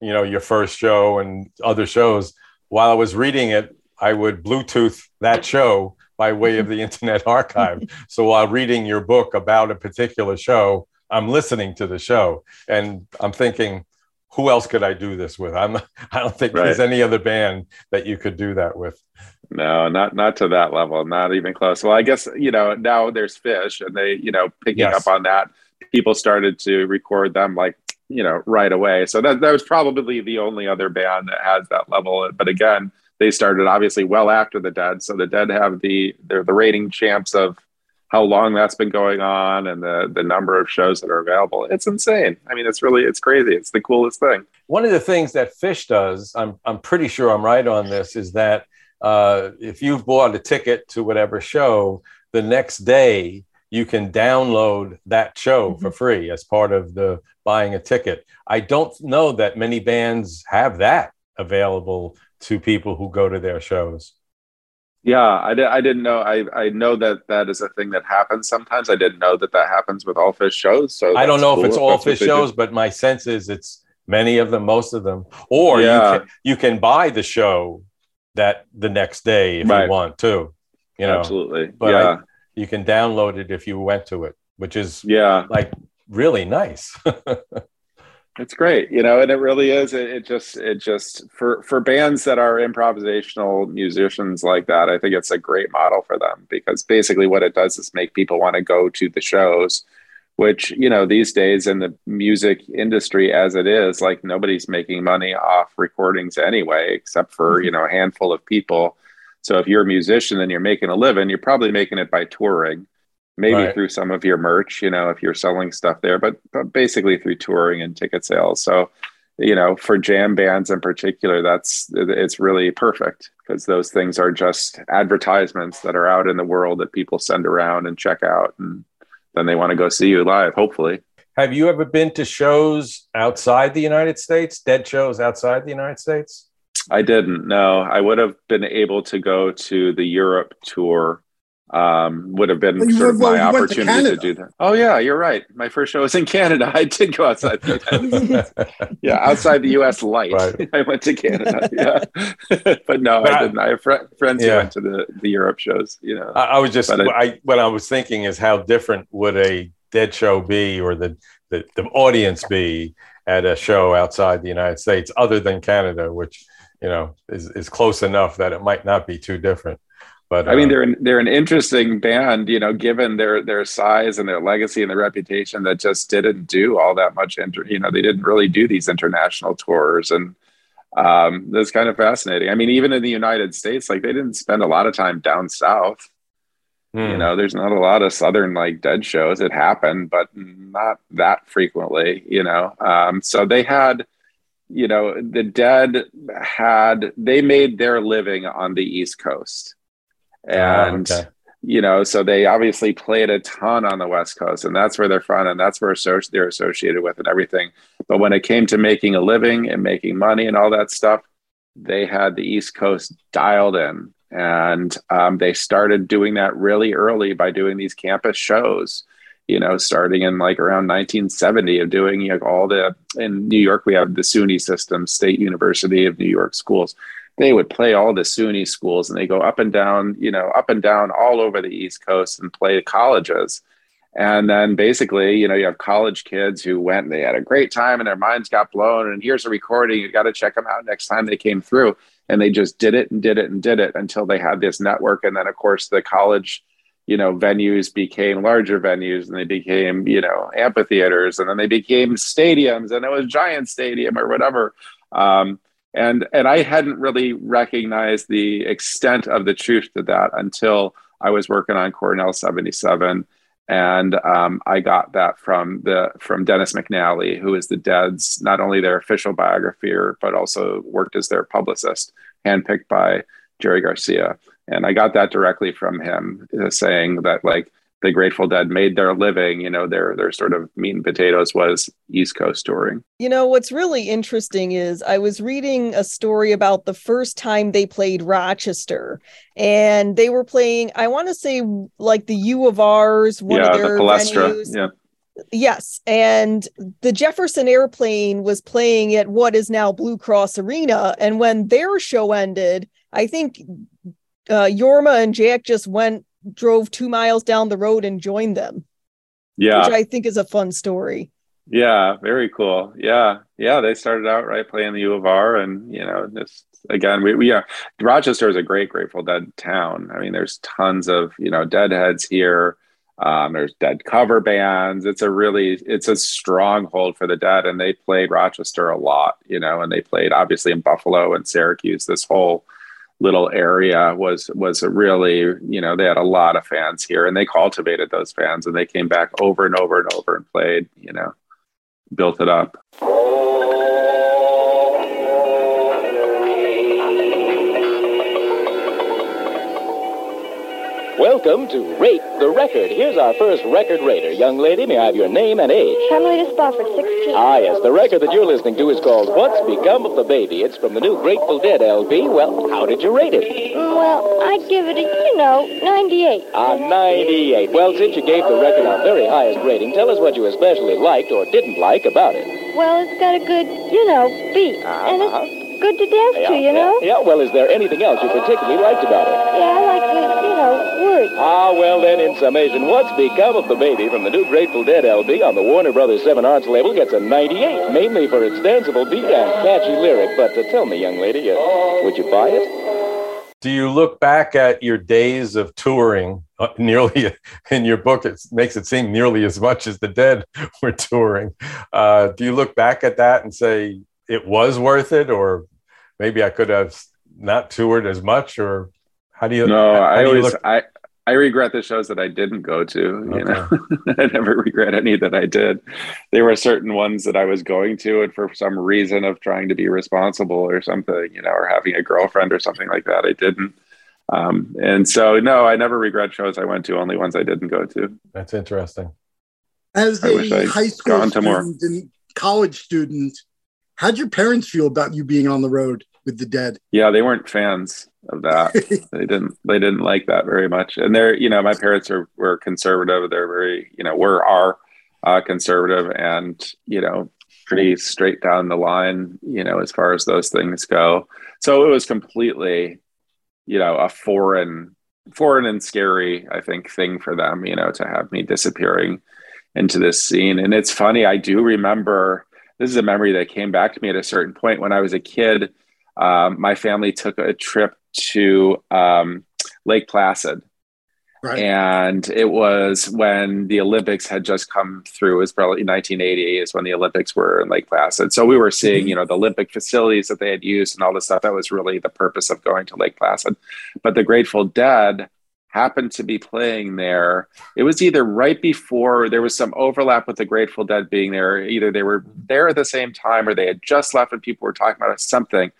D: you know, your first show and other shows, while I was reading it, I would Bluetooth that show by way of the Internet Archive. so while reading your book about a particular show, I'm listening to the show and I'm thinking, who else could I do this with? I'm [laughs] I don't think there's any other band that you could do that with.
C: No, not not to that level, not even close. Well, I guess you know now there's Phish, and they you know picking
D: Yes.
C: up on that. People started to record them like you know right away. So that that was probably the only other band that has that level. But again, they started obviously well after the Dead. So the Dead have the they're the rating champs of how long that's been going on and the the number of shows that are available. It's insane. I mean, it's really it's crazy. It's the coolest thing.
D: One of the things that Phish does, I'm, I'm pretty sure I'm right on this, is that uh, if you've bought a ticket to whatever show, the next day you can download that show for free as part of the buying a ticket. I don't know that many bands have that available to people who go to their shows.
C: Yeah, I, di- I didn't know. I, I know that that is a thing that happens sometimes. I didn't know that that happens with all Phish shows. So
D: I don't know
C: cool
D: if it's all Phish
C: they do.
D: shows, but my sense is it's many of them, most of them. Or
C: Yeah.
D: you can you can buy the show that the next day if
C: Right.
D: you want to. You know,
C: Absolutely.
D: but
C: yeah.
D: I, you can download it if you went to it, which is
C: yeah.
D: like really nice. [laughs]
C: It's great, you know, and it really is. It, it just, it just for for bands that are improvisational musicians like that, I think it's a great model for them because basically what it does is make people want to go to the shows, which you know these days in the music industry as it is, like nobody's making money off recordings anyway, except for mm-hmm. you know a handful of people. So if you're a musician and you're making a living, you're probably making it by touring maybe
D: Right.
C: through some of your merch, you know, if you're selling stuff there, but, but basically through touring and ticket sales. So, you know, for jam bands in particular, that's it's really perfect because those things are just advertisements that are out in the world that people send around and check out, and then they want to go see you live. Hopefully,
D: Have you ever been to shows outside the United States? Dead shows outside the United States?
C: I didn't No, I would have been able to go to the Europe tour. Um, would have been
B: Well, you
C: sort of my
B: well, you went to
C: opportunity to, do that. Oh yeah, you're right. My first show was in Canada. [laughs] I did go outside the [laughs] yeah, outside the U.S. light.
D: Right. [laughs]
C: I went to Canada. Yeah, but no,
D: But
C: I
D: I-
C: didn't. I have fr- friends
D: Yeah.
C: who went to the the Europe shows. You know,
D: I, I was just
C: But it-
D: I, what I was thinking is how different would a dead show be or the, the the audience be at a show outside the United States other than Canada, which you know is, is close enough that it might not be too different. But
C: I mean,
D: uh,
C: they're an, they're an interesting band. You know, given their their size and their legacy and their reputation, that just didn't do all that much. Inter, you know, they didn't really do these international tours, and um, that's kind of fascinating. I mean, even in the United States, like they didn't spend a lot of time down south.
D: hmm.
C: You know, there's not a lot of southern like dead shows. It happened, but not that frequently. You know, um, so they had, you know, the dead had they made their living on the East Coast, and
D: Oh, okay.
C: you know, so they obviously played a ton on the West Coast, and that's where they're from, and that's where associ- they're associated with, and everything. But when it came to making a living and making money and all that stuff, they had the East Coast dialed in, and um, they started doing that really early by doing these campus shows. you know, starting in like around 1970 of doing you know, all the, in New York, we have the SUNY system, State University of New York schools. They would play all the SUNY schools and they go up and down, you know, up and down all over the East Coast and play colleges. And then basically, you know, you have college kids who went and they had a great time and their minds got blown. And here's a recording. You got to check them out next time they came through. And they just did it and did it and did it until they had this network. And then, of course, the college, you know, venues became larger venues and they became, you know, amphitheaters and then they became stadiums and it was Giant Stadium or whatever. Um, and and I hadn't really recognized the extent of the truth to that until I was working on Cornell 77 and um, I got that from the from Dennis McNally, who is the Dead's not only their official biographer but also worked as their publicist, handpicked by Jerry Garcia. And I got that directly from him, uh, saying that like the Grateful Dead made their living, you know, their their sort of meat and potatoes was East Coast touring.
L: You know, what's really interesting is I was reading a story about the first time they played Rochester, and they were playing, I want to say like the U of R's, one
C: yeah,
L: of their
C: the Palestra.
L: venues.
C: Yeah.
L: Yes, and the Jefferson Airplane was playing at what is now Blue Cross Arena, and when their show ended, I think uh, Jorma and Jack just went drove two miles down the road and joined them,
C: Yeah.
L: which I think is a fun story.
C: Yeah, very cool. Yeah, yeah. They started out right playing the U of R, and you know, just again, we, we uh, Rochester is a great Grateful Dead town. I mean, there's tons of you know Deadheads here. Um, there's Dead cover bands. It's a really, it's a stronghold for the Dead, and they played Rochester a lot. You know, and they played obviously in Buffalo and Syracuse. This whole little area was was a really you know they had a lot of fans here and they cultivated those fans and they came back over and over and over and played you know built it up
M: Welcome to Rate the Record. Here's our first record rater. Young lady, may I have your name and age?
N: Carmelita Spofford, 16.
M: Ah, yes. The record that you're listening to is called What's Become of the Baby. It's from the new Grateful Dead LP. Well, how did you rate it?
N: Mm, well, I'd give it a, you know, 98.
M: A 98. Well, since you gave the record our very highest rating, tell us what you especially liked or didn't like about it.
N: Well, it's got a good, you know, beat. And it's uh-huh. Good to dance to, you know?
M: Yeah, well, is there anything else you particularly liked about it?
N: Yeah, I like the, you know, words.
M: Ah, well, then, in summation, What's Become of the Baby from the new Grateful Dead LP on the Warner Brothers 7 Arts label gets a 98, mainly for its danceable beat and catchy lyric. But uh, tell me, young lady, uh, would you buy it?
D: Do you look back at your days of touring? Uh, [laughs] nearly in your book, it makes it seem nearly as much as the Dead [laughs] were touring. Uh, do you look back at that and say it was worth it, or maybe I could have not toured as much, or how do you?
C: no
D: how
C: i always
D: look-
C: i i regret the shows that i didn't go to you know [laughs] i never regret any that i did there were certain ones that i was going to and for some reason of trying to be responsible or something you know or having a girlfriend or something like that i didn't um, and so no i never regret shows i went to only ones i didn't go to
D: That's interesting.
B: As
C: I wish
B: a
C: I'd
B: high school
C: gone more.
B: student and college student, how'd your parents feel about you being on the road with the dead?
C: yeah they weren't fans of that. [laughs] They didn't they didn't like that very much. And they're you know my parents are were conservative. They're very you know were are uh, conservative and you know pretty straight down the line you know as far as those things go. So it was completely you know a foreign foreign and scary i think thing for them you know to have me disappearing into this scene. And it's funny i do remember this is a memory that came back to me at a certain point when i was a kid um, my family took a trip to um, Lake Placid.
B: Right.
C: And it was when the Olympics had just come through. It was probably 1980 is when the Olympics were in Lake Placid. So we were seeing, you know, the Olympic facilities that they had used and all this stuff. That was really the purpose of going to Lake Placid. But the Grateful Dead happened to be playing there. It was either right before there was some overlap with the Grateful Dead being there. Either they were there at the same time or they had just left and people were talking about something.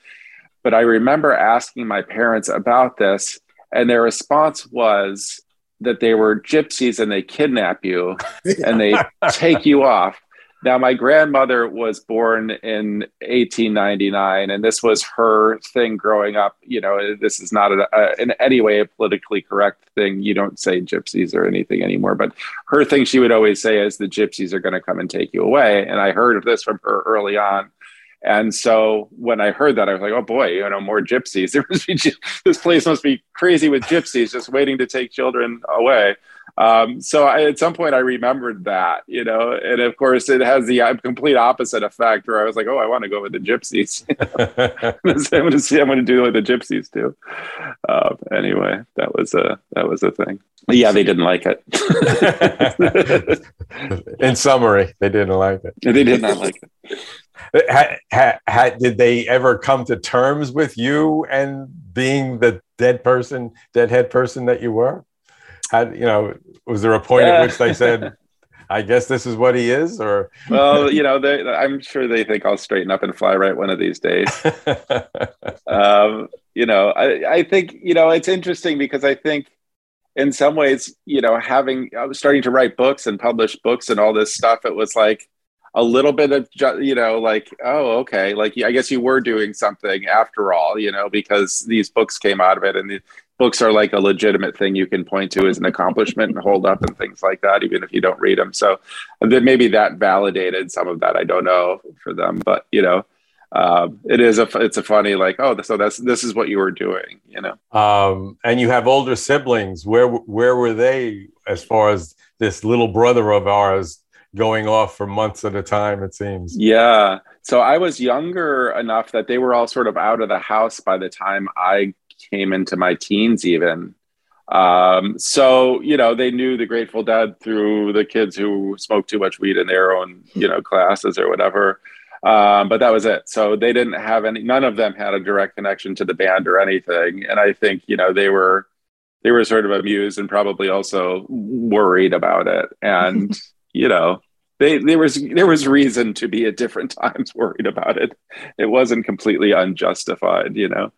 C: But I remember asking my parents about this, and their response was that they were gypsies and they kidnap you and they [laughs] take you off. Now, my grandmother was born in 1899, and this was her thing growing up. You know, this is not a, a, in any way a politically correct thing. You don't say gypsies or anything anymore, but her thing she would always say is the gypsies are going to come and take you away. And I heard of this from her early on. And so when I heard that, I was like, "Oh boy, you know, more gypsies! [laughs] There must be this place must be crazy with gypsies just waiting to take children away." Um, so I, at some point I remembered that, you know, and of course it has the uh, complete opposite effect where I was like, oh, I want to go with the gypsies. [laughs] I'm going to see, I'm going to do what the gypsies do. Uh, anyway, that was a, that was a thing. But yeah, they didn't like it. [laughs]
D: In summary, they didn't like it.
C: They did not like it.
D: Had, had, did they ever come to terms with you and being the dead person, deadhead person that you were? Had you know, was there a point
C: Yeah.
D: at which they said, [laughs] "I guess this is what he is," or
C: well, you know, they, I'm sure they think I'll straighten up and fly right one of these days. [laughs] um, you know, I, I think, you know, it's interesting because I think in some ways, you know, having, I was starting to write books and publish books and all this stuff, it was like a little bit of, you know, like, oh, okay. Like, I guess you were doing something after all, you know, because these books came out of it and the books are like a legitimate thing you can point to as an accomplishment and hold up and things like that, even if you don't read them. So then maybe that validated some of that. I don't know for them, but you know, um, it is a it's a funny like oh so that's this is what you were doing you know
D: um, and you have older siblings. Where where were they as far as this little brother of ours going off for months at a time? It seems.
C: yeah. So i was younger enough that they were all sort of out of the house by the time i came into my teens even. Um, so you know they knew the grateful dead through the kids who smoked too much weed in their own you know classes or whatever. Um, but that was it. So they didn't have any none of them had a direct connection to the band or anything. And i think you know they were they were sort of amused and probably also worried about it. And [laughs] you know they there was there was reason to be at different [laughs] times worried about it it wasn't completely unjustified you know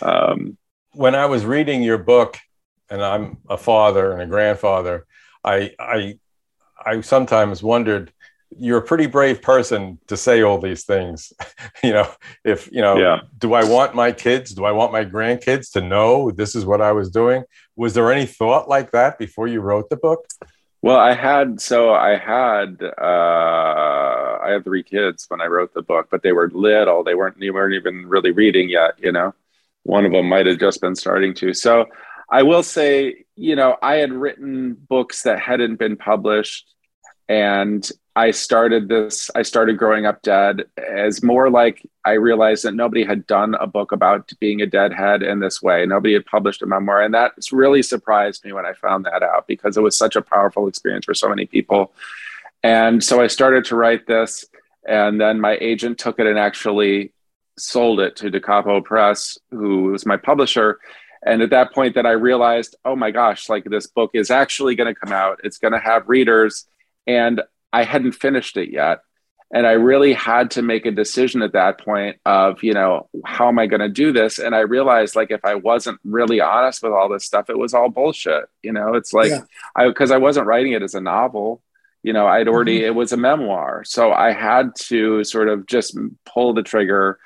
C: um,
D: when I was reading your book, and I'm a father and a grandfather, I I I sometimes wondered you're a pretty brave person to say all these things. [laughs] you know, if you know,
C: Yeah.
D: do I want my kids, do I want my grandkids to know this is what I was doing? Was there any thought like that before you wrote the book?
C: Well, I had so I had uh, I had three kids when I wrote the book, but they were little. They weren't they weren't even really reading yet. You know, one of them might have just been starting to. So I will say, you know, I had written books that hadn't been published, and I started this. I started growing up dead as more like I realized that nobody had done a book about being a deadhead in this way. Nobody had published a memoir, and that really surprised me when I found that out because it was such a powerful experience for so many people. And so I started to write this, and then my agent took it and actually sold it to Da Capo Press, who was my publisher. And at that point, that I realized, oh my gosh, like this book is actually going to come out. It's going to have readers, and I hadn't finished it yet. And I really had to make a decision at that point of, you know, how am I going to do this? And I realized, like, if I wasn't really honest with all this stuff, it was all bullshit. You know, it's like,
B: Yeah.
C: I because I wasn't writing it as a novel. You know, I'd already mm-hmm. it was a memoir, so I had to sort of just pull the trigger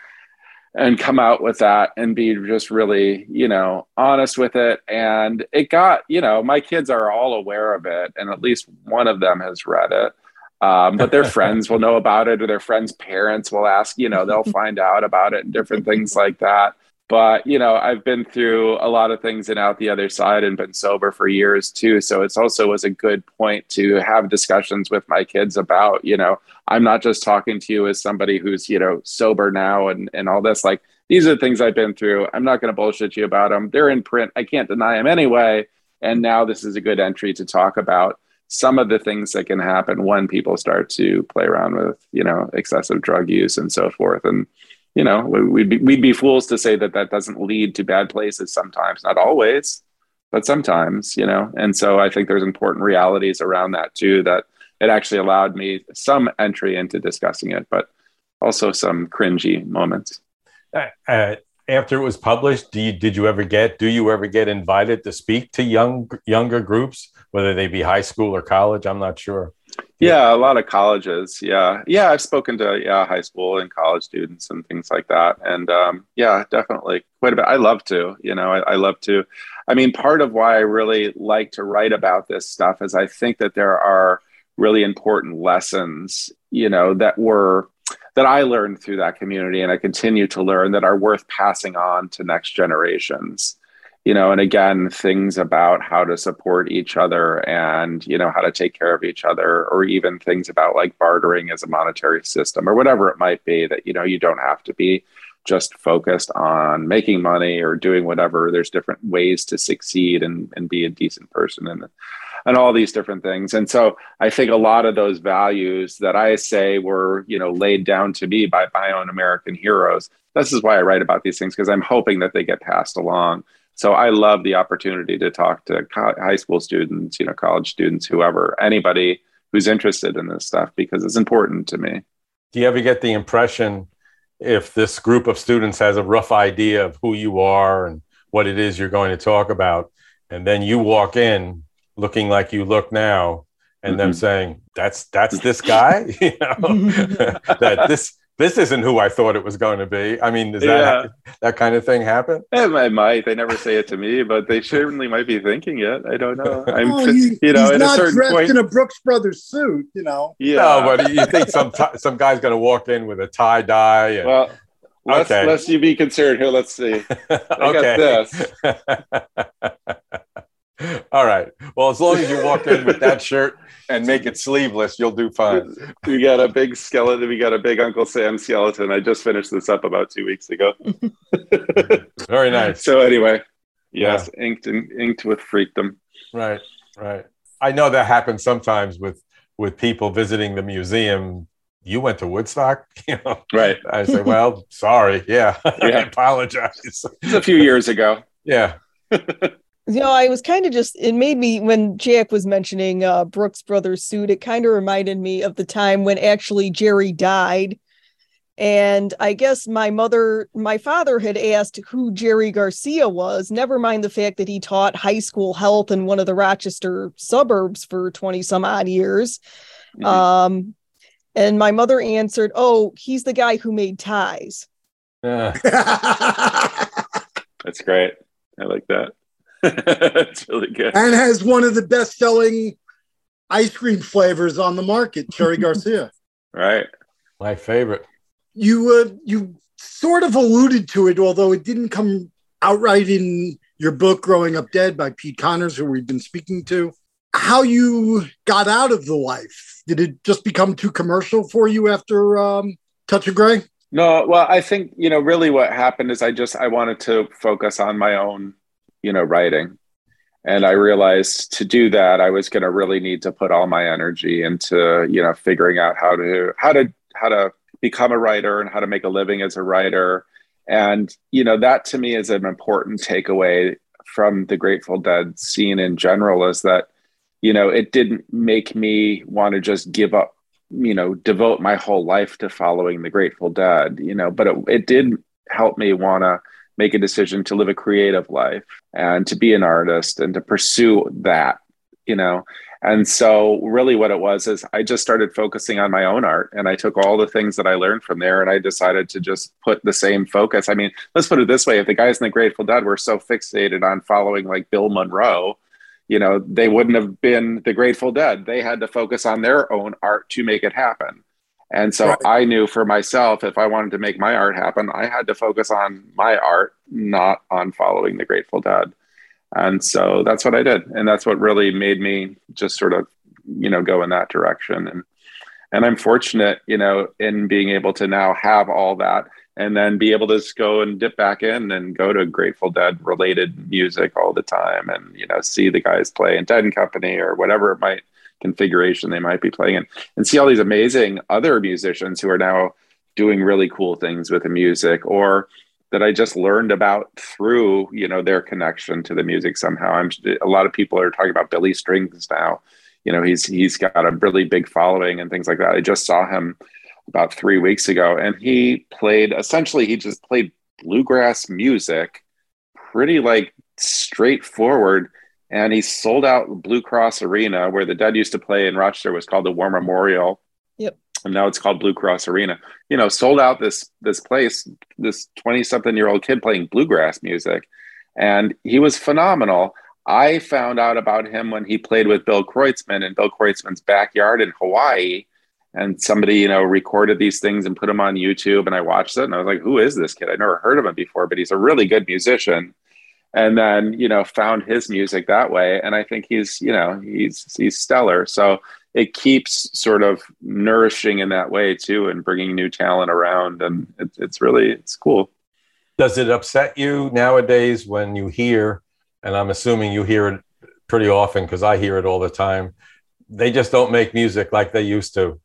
C: and come out with that and be just really, you know, honest with it. And it got, you know, my kids are all aware of it, and at least one of them has read it. Um, but their [laughs] friends will know about it, or their friends' parents will ask, you know, they'll [laughs] find out about it and different things like that. But, you know, I've been through a lot of things and out the other side and been sober for years too. So it's also was a good point to have discussions with my kids about, you know, I'm not just talking to you as somebody who's, you know, sober now and, and all this. Like, these are the things I've been through. I'm not going to bullshit you about them. They're in print. I can't deny them anyway. And now this is a good entry to talk about some of the things that can happen when people start to play around with, you know, excessive drug use and so forth. And, you know, we- we'd be, we'd be fools to say that that doesn't lead to bad places sometimes, not always, but sometimes, you know. And so I think there's important realities around that too that it actually allowed me some entry into discussing it, but also some cringy moments.
D: Uh, uh, after it was published, do you did you ever get do you ever get invited to speak to young younger groups, whether they be high school or college? I'm not sure.
C: Yeah, a lot of colleges. Yeah, yeah, I've spoken to yeah high school and college students and things like that, and um, yeah, definitely quite a bit. I love to, you know, I, I love to. I mean, part of why I really like to write about this stuff is I think that there are really important lessons, you know, that were that I learned through that community and I continue to learn that are worth passing on to next generations. You know, and again, things about how to support each other and, you know, how to take care of each other, or even things about like bartering as a monetary system or whatever it might be that, you know, you don't have to be just focused on making money or doing whatever. There's different ways to succeed and, and be a decent person and and all these different things. And so I think a lot of those values that I say were, you know, laid down to me by my own American heroes. This is why I write about these things because I'm hoping that they get passed along. So I love the opportunity to talk to co- high school students, you know, college students, whoever, anybody who's interested in this stuff because it's important to me.
D: Do you ever get the impression if this group of students has a rough idea of who you are and what it is you're going to talk about, and then you walk in looking like you look now, and
C: Mm-hmm.
D: them saying, "That's that's this guy," [laughs] you know, [laughs] [laughs] that this this isn't who I thought it was going to be. I mean, does that that kind of thing happen?
C: Yeah, I might. They never say it to me, but they certainly might be thinking it. I don't know. [laughs] I'm,
B: Oh, he-
C: you know,
B: he's
C: at a
B: not
C: certain
B: dressed
C: point.
B: in a Brooks Brothers suit, you know.
C: yeah.
D: No, but you think some t- [laughs] some guy's going to walk in with a tie dye and
C: well, let's
D: Okay.
C: let's you be concerned here. Let's see. [laughs] I
D: okay.
C: got this.
D: All right. Well, as long as you walk in with that shirt and make it sleeveless, you'll do fine.
C: We got a big skeleton. We got a big Uncle Sam skeleton. I just finished this up about two weeks ago. [laughs]
D: Very nice.
C: So anyway, yes, inked and inked with freakdom.
D: Right. Right. I know that happens sometimes with with people visiting the museum. You went to Woodstock, [laughs] you know.
C: Right.
D: I say, well, sorry. Yeah. [laughs] I apologize.
C: It's a few years ago.
D: Yeah.
L: You know, I was kind of just, it made me, when Jack was mentioning uh, Brooks Brothers suit, it kind of reminded me of the time when actually Jerry died. And I guess my mother, my father had asked who Jerry Garcia was, never mind the fact that he taught high school health in one of the Rochester suburbs for 20 some odd years. Um, and my mother answered, Oh, he's the guy who made ties.
D: Yeah. [laughs]
C: That's great. I like that. [laughs] It's really good.
B: and has one of the best selling ice cream flavors on the market, Cherry Garcia. [laughs]
C: Right.
D: My favorite.
B: You uh, you sort of alluded to it, although it didn't come outright in your book "Growing Up Dead" by Pete Conners, who we've been speaking to. How you got out of the life? Did it just become too commercial for you after um, Touch of Grey?
C: No, well, I think, you know, really what happened is I just I wanted to focus on my own, you know, writing. And I realized to do that I was going to really need to put all my energy into, you know, figuring out how to how to how to become a writer and how to make a living as a writer. And, you know, that to me is an important takeaway from the Grateful Dead scene in general is that, you know, it didn't make me want to just give up you know devote my whole life to following the grateful dead you know but it, it did help me want to make a decision to live a creative life and to be an artist and to pursue that you know? And so really what it was is i just started focusing on my own art and i took all the things that i learned from there and i decided to just put the same focus. I mean let's put it this way if the guys in the grateful dead were so fixated on following like bill monroe you know they wouldn't have been the grateful dead. They had to focus on their own art to make it happen and so
B: Right.
C: i knew for myself if i wanted to make my art happen i had to focus on my art not on following the grateful dead. And so that's what i did. And that's what really made me just sort of you know go in that direction. And and i'm fortunate you know in being able to now have all that and then be able to just go and dip back in and go to Grateful Dead related music all the time and you know see the guys play in Dead and Company or whatever it might configuration they might be playing in. And see all these amazing other musicians who are now doing really cool things with the music or that I just learned about through you know their connection to the music somehow. I'm a lot of people are talking about Billy Strings now. You know he's he's got a really big following and things like that. I just saw him about three weeks ago, and he played essentially he just played bluegrass music, pretty like straightforward. And he sold out Blue Cross Arena, where the Dead used to play in Rochester, was called the War Memorial.
L: Yep.
C: And now it's called Blue Cross Arena. You know, sold out this this place, this 20 something year old kid playing bluegrass music. And he was phenomenal. I found out about him when he played with Bill Kreutzmann in Bill Kreutzmann's backyard in Hawaii. And somebody, you know, recorded these things and put them on YouTube. And I watched it and I was like, who is this kid? I never heard of him before, but he's a really good musician. And then, you know, found his music that way. And I think he's, you know, he's he's stellar. So it keeps sort of nourishing in that way too and bringing new talent around. And it, it's really, it's cool.
D: Does it upset you nowadays when you hear, and I'm assuming you hear it pretty often because I hear it all the time, they just don't make music like they used to,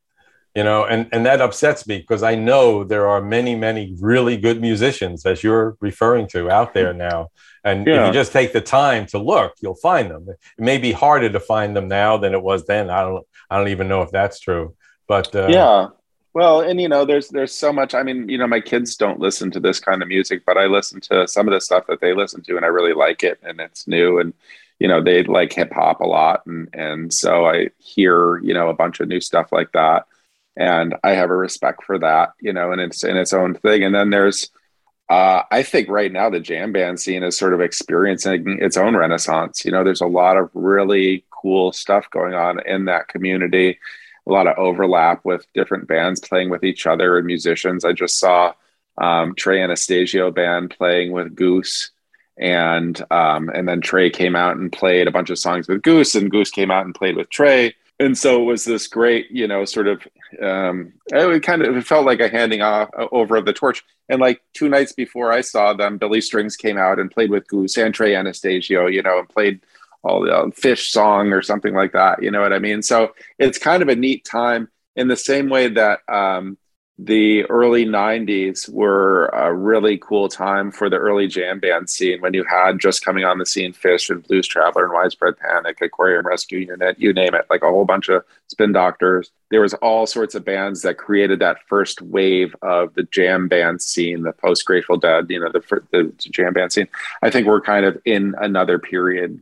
D: you know, and, and that upsets me because I know there are many, many really good musicians, as you're referring to, out there [laughs] now. And if you just take the time to look, you'll find them. It may be harder to find them now than it was then. I don't, I don't even know if that's true, but uh,
C: yeah well and you know there's there's so much i mean you know my kids don't listen to this kind of music but i listen to some of the stuff that they listen to and i really like it and it's new and you know they like hip hop a lot and and so i hear you know a bunch of new stuff like that and i have a respect for that you know and it's in its own thing and then there's uh, I think right now the jam band scene is sort of experiencing its own renaissance. You know, there's a lot of really cool stuff going on in that community, a lot of overlap with different bands playing with each other and musicians. I just saw um, Trey Anastasio band playing with Goose, and um, and then Trey came out and played a bunch of songs with Goose, and Goose came out and played with Trey. And so it was this great, you know, sort of, um, it kind of it felt like a handing off uh, over of the torch. And like two nights before I saw them, Billy Strings came out and played with Goose and Trey Anastasio, you know, and played all the uh, Phish song or something like that. You know what I mean? So it's kind of a neat time in the same way that um, the early 90s were a really cool time for the early jam band scene when you had just coming on the scene Phish and Blues Traveler and Widespread Panic, Aquarium Rescue Unit, you name it, like a whole bunch of spin doctors. There was all sorts of bands that created that first wave of the jam band scene, the post Grateful Dead, you know, the, the jam band scene. I think we're kind of in another period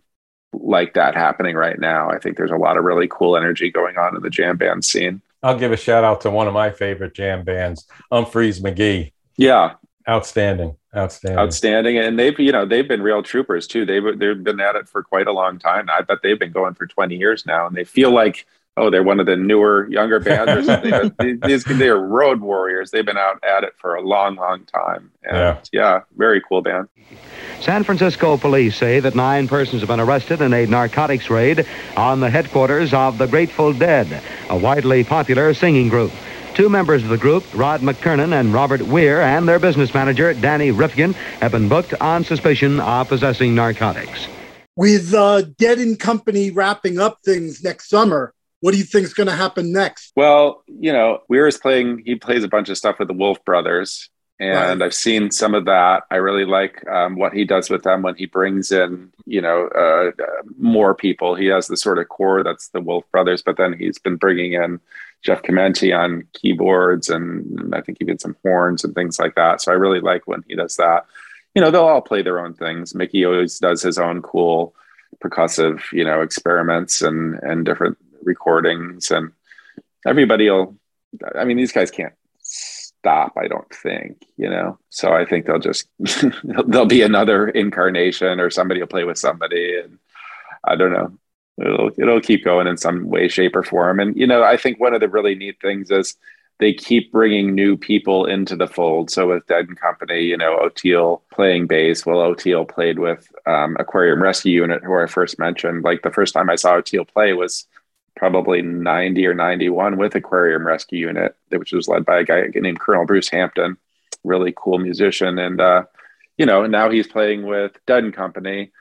C: like that happening right now. I think there's a lot of really cool energy going on in the jam band scene.
D: I'll give a shout out to one of my favorite jam bands, Umphrey's McGee.
C: Yeah,
D: Outstanding, outstanding.
C: outstanding, and they've you know they've been real troopers too. They've they've been at it for quite a long time. I bet they've been going for 20 years now, and they feel like oh they're one of the newer younger bands or something. [laughs] But these they're road warriors. They've been out at it for a long, long time. And
D: Yeah.
C: yeah, very cool band.
O: San Francisco police say that nine persons have been arrested in a narcotics raid on the headquarters of the Grateful Dead, a widely popular singing group. Two members of the group, Ron McKernan and Robert Weir, and their business manager, Danny Rifkin, have been booked on suspicion of possessing narcotics.
B: With uh, Dead and Company wrapping up things next summer, what do you think is going to happen next?
C: Well, you know, Weir is playing. He plays a bunch of stuff with the Wolf Brothers, and
B: Right.
C: I've seen some of that. I really like um, what he does with them when he brings in, you know, uh, uh, more people. He has the sort of core that's the Wolf Brothers, but then he's been bringing in Jeff Chimenti on keyboards, and I think he did some horns and things like that. So I really like when he does that. You know, they'll all play their own things. Mickey always does his own cool percussive, you know, experiments and and different recordings, and everybody will. I mean, these guys can't stop. I don't think, you know. So I think they'll just [laughs] there'll be another incarnation, or somebody will play with somebody, and I don't know. It'll it'll keep going in some way, shape, or form. And you know, I think one of the really neat things is they keep bringing new people into the fold. So with Dead and Company, you know, Oteil playing bass. Well, Oteil played with um, Aquarium Rescue Unit, who I first mentioned. Like the first time I saw Oteil play was probably 90 or 91 with Aquarium Rescue Unit, which was led by a guy named Colonel Bruce Hampton, really cool musician. And, uh, you know, now he's playing with and Company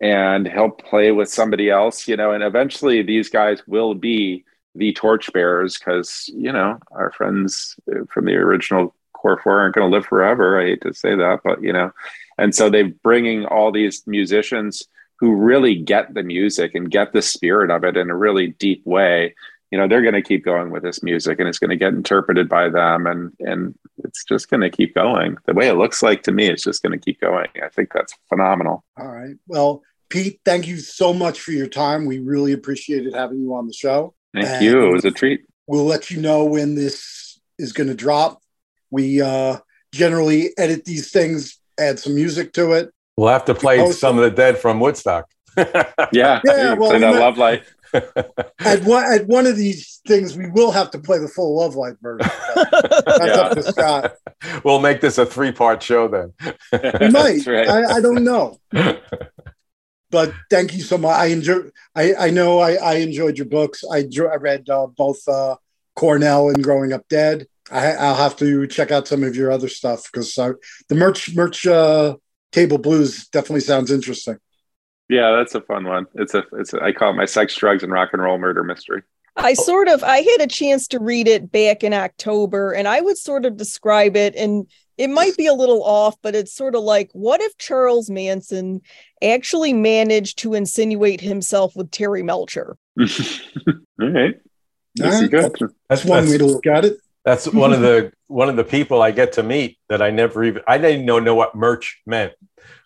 C: and he'll play with somebody else, you know, and eventually these guys will be the torchbearers because, you know, our friends from the original Core Four aren't going to live forever. I hate to say that, but, you know, and so they're bringing all these musicians who really get the music and get the spirit of it in a really deep way you know they're going to keep going with this music and it's going to get interpreted by them and and it's just going to keep going. The way it looks like to me, it's just going to keep going. I think that's phenomenal.
B: All right. Well, Pete, thank you so much for your time. We really appreciated having you on the show.
C: Thank
B: And
C: you. It was a treat.
B: We'll let you know when this is going to drop. We uh, generally edit these things, add some music to it.
D: We'll have to play
B: Post
D: some of the dead from Woodstock. [laughs]
C: Yeah.
B: Yeah, well,
C: play
B: we
C: love light. [laughs]
B: At one, at one of these things, we will have to play the full Love Light version. [laughs] That's up to Scott.
D: we'll make this a three part show then.
B: We might.
C: Right.
B: I, I don't know. But thank you so much. I enjoy. I, I know I, I enjoyed your books. I, enjoy, I read uh, both uh, Cornell and Growing Up Dead. I, I'll have to check out some of your other stuff because uh, the merch merch uh, table blues definitely sounds interesting.
C: Yeah, that's a fun one. It's a, it's a, I call it my sex, drugs, and rock and roll murder mystery.
L: I sort of I had a chance to read it back in October and I would sort of describe it and it might be a little off but it's sort of like what if Charles Manson actually managed to insinuate himself with Terry Melcher? [laughs]
C: All right. That's
B: All right.
C: good.
B: That's one way to look at it.
D: That's one of the [laughs] one of the people I get to meet that I never even I didn't know know what merch meant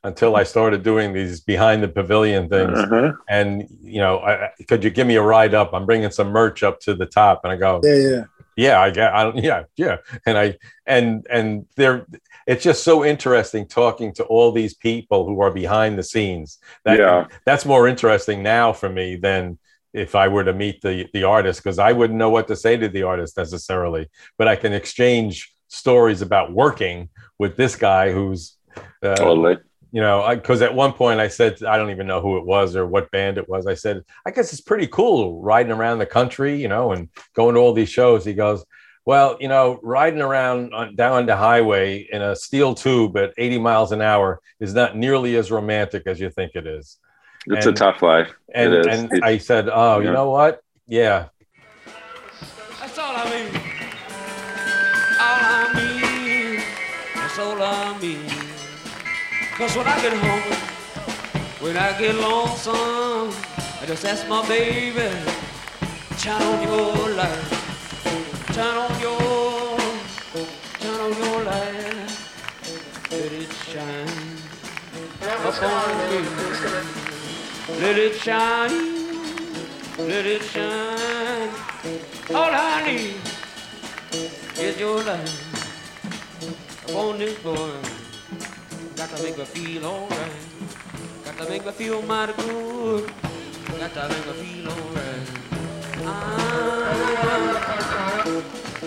D: until I started doing these behind the pavilion things.
C: Uh-huh.
D: And you know, I, could you give me a ride up? I'm bringing some merch up to the top, and I go,
B: Yeah, yeah.
D: yeah, I get, I don't, yeah, yeah, and I and and they're. It's just so interesting talking to all these people who are behind the scenes. That,
C: Yeah.
D: that's more interesting now for me than if I were to meet the the artist because I wouldn't know what to say to the artist necessarily. But I can exchange stories about working with this guy who's uh,
C: Totally.
D: you know, because at one point I said, I don't even know who it was or what band it was. I said, I guess it's pretty cool riding around the country, you know, and going to all these shows. He goes, Well, you know, riding around on, down the highway in a steel tube at 80 miles an hour is not nearly as romantic as you think it is.
C: It's
D: And-
C: a tough life.
D: And,
C: it is.
D: and
C: It-
D: I said, Oh, you know what? Yeah,
G: That's all I mean. All I mean. That's all I mean. Cause when I get home, when I get lonesome, I just ask my baby, shine on your light. Shine on your, shine on your light. Let it shine upon me. Let it shine. Let it shine. All I need is your light upon this boy. Got to make me feel alright. Got to make me feel mighty good. Got to make me feel alright. Ah,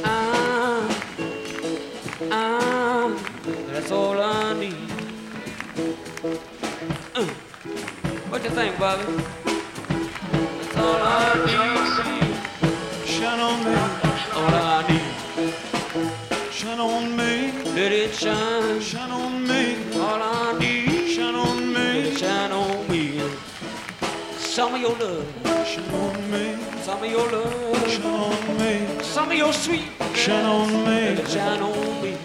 G: ah, ah, that's all I need. Uh, what you think, Bobby? That's all I need. Shine on me. All I need. Shine on me. Let it shine. Shine on me. All I need. Shine on me. Let it shine on me. Some of your love. Shine on me. Some of your love. Shine on me. Some of your sweet. Shine on me. Let it shine on me.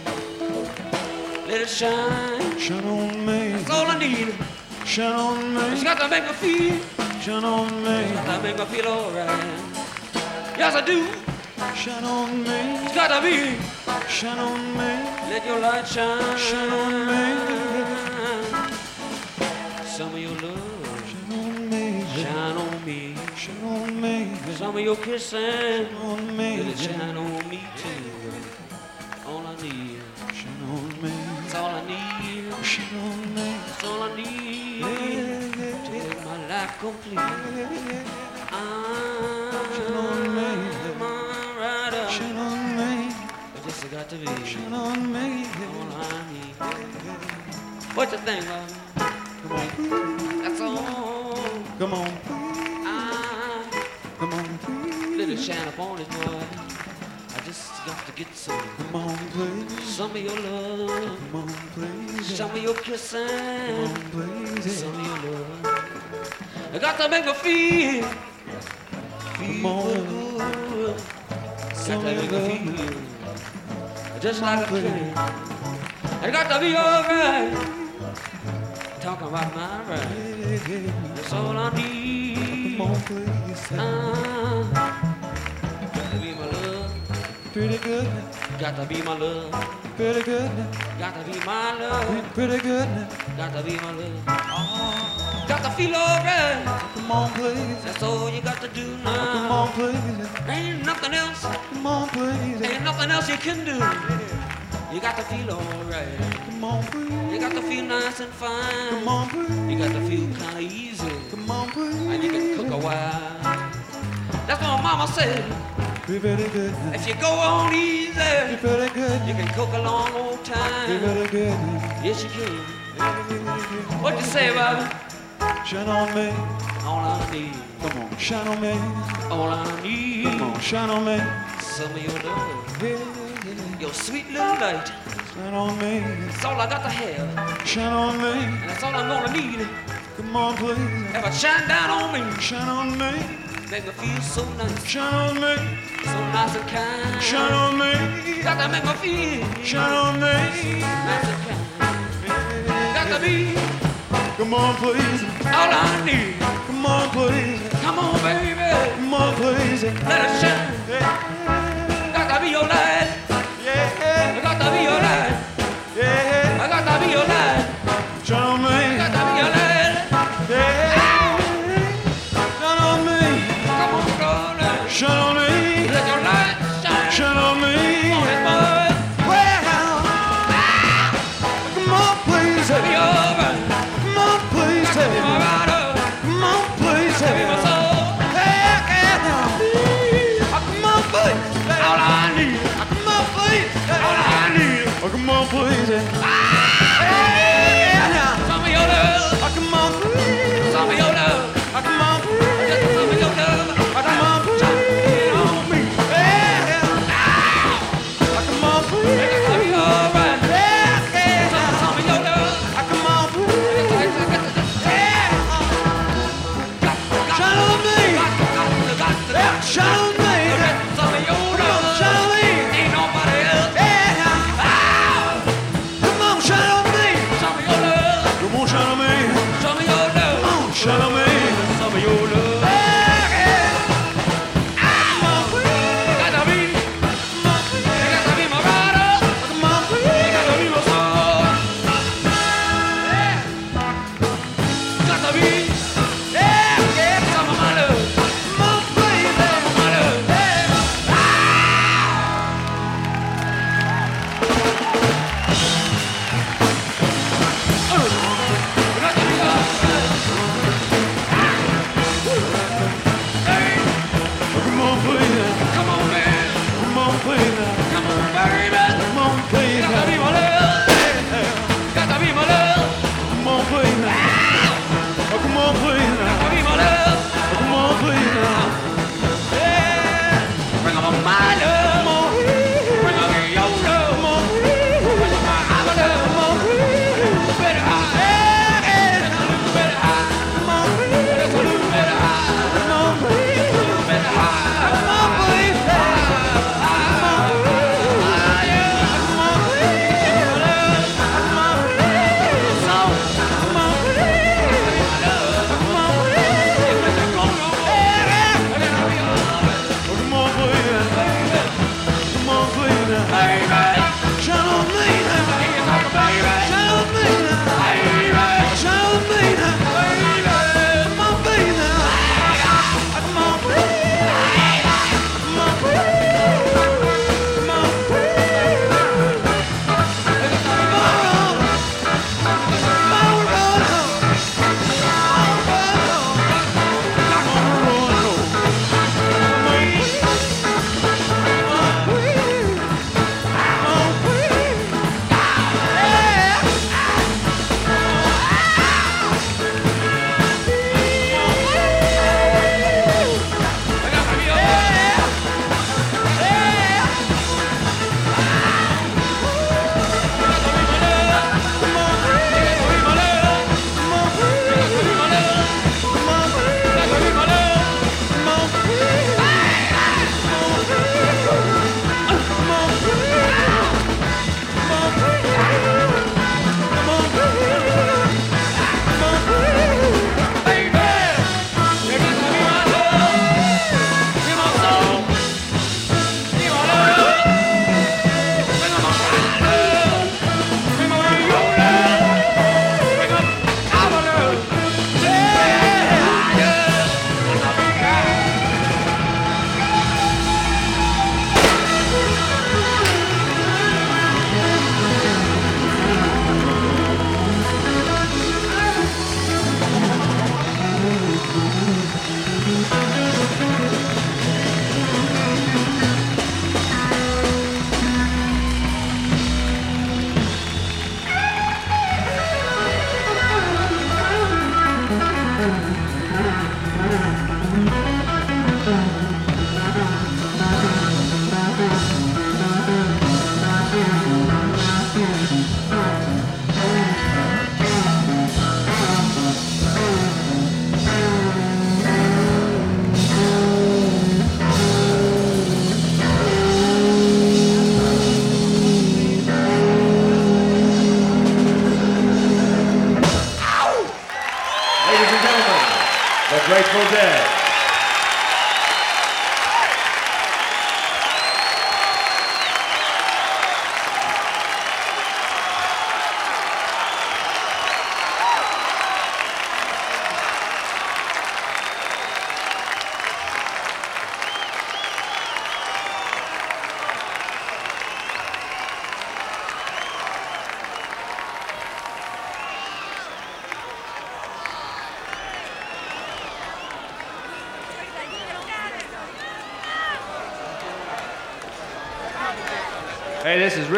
G: Let it shine. Shine on me. That's all I need. Shine on me. It's got to make me feel. Shine on me. It's got to make me feel alright. Yes, I do. Shine on me. It's got to be. Shine on me. Let your light shine. Shine on me. Some of your love. Shine on me. Shine on me. Shine on me. Some of your kissing. Shine on me. Let it shine on me too. All I need. Shine on me. That's all I need. Shine on me. That's all I need. To make my life complete. Shine on me. I'm rider. On me. But this has got to be. Shine on me. All I need. What you think, love? Come on. That's all. Come on. Ah. Come on. It shine upon it, boy. I just got to get some. Come on, please. Some of your love. Come on, please. Some of your kissing. Come on, please. Some of your love. I got to make me feel. On. Good. Got to make me feel. Just like a train. I got to be alright. Talking about my right. That's all I need. Come on, please. Ah. Got to be my love.
E: Pretty good,
G: Got to be my love.
E: pretty good, now.
G: Got to be my love.
E: pretty good. now.
G: Got to be my love. Ah. Oh, got to feel alright.
E: Come on, please.
G: That's all you got to do now.
E: Come on, please.
G: Ain't nothing else.
E: Come on, please.
G: Ain't nothing else you can do. You got to feel alright.
E: Come on, please.
G: You got to feel nice and fine.
E: Come on, please.
G: You got to feel kind of easy.
E: Come on, please.
G: And you can cook a while. That's what my mama said.
E: Be very good.
G: If you go on easy,
E: Be very good.
G: you can cook a long old
E: Be
G: time.
E: very good.
G: Yes, you can. What you say, Bobby?
E: Shine on me.
G: All I need,
E: Come on, shine on me.
G: all I need,
E: Come on, shine on me.
G: some of your love,
E: Yeah, yeah.
G: your sweet little light.
E: Shine on me.
G: That's all I got to have,
E: Shine on me.
G: and that's all I'm gonna need.
E: Come on, please.
G: Have a shine down on me,
E: Shine on me.
G: Make me feel so nice,
E: Shine on me.
G: so nice and kind.
E: Shine on me.
G: Got to make me feel
E: Shine on me.
G: nice and kind. Got to be
E: Come on, please.
G: all I need.
E: Come on, please.
G: Come on, baby,
E: Come on, please.
G: let it shine. Got to be your light. Come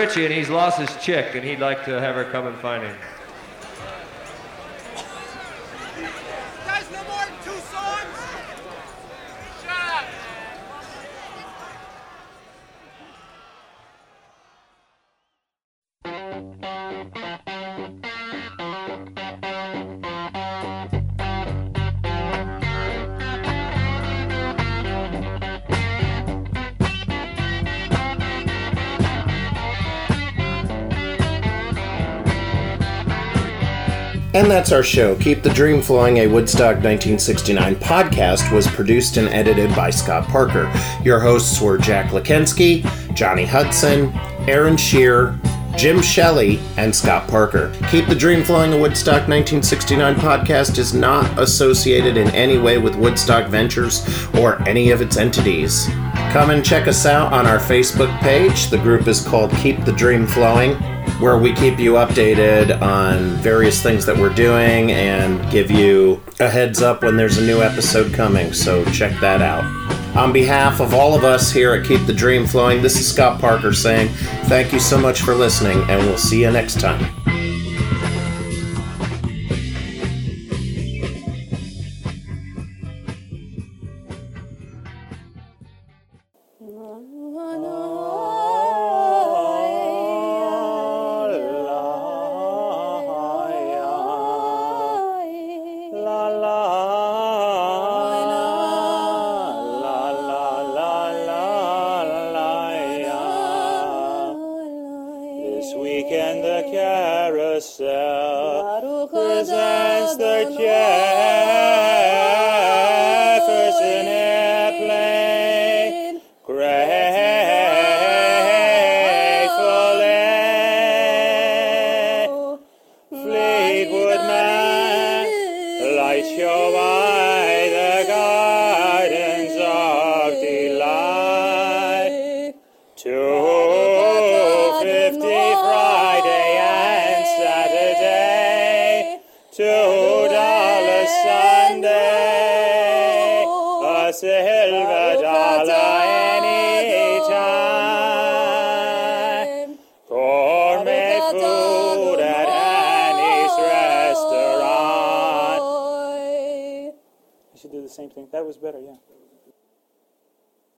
F: Richie, and he's lost his chick, and he'd like to have her come and find him.
P: And that's our show. Keep the Dream Flowing, a Woodstock 1969 podcast, was produced and edited by Scott Parker. Your hosts were Jack Lakensky, Johnny Hudson, Erin Shear, Jim Shelley, and Scott Parker. Keep the Dream Flowing, a Woodstock 1969 podcast is not associated in any way with Woodstock Ventures or any of its entities. Come and check us out on our Facebook page. The group is called Keep the Dream Flowing where we keep you updated on various things that we're doing and give you a heads up when there's a new episode coming. So check that out. On behalf of all of us here at Keep the Dream Flowing, this is Scott Parker saying thank you so much for listening, and we'll see you next time.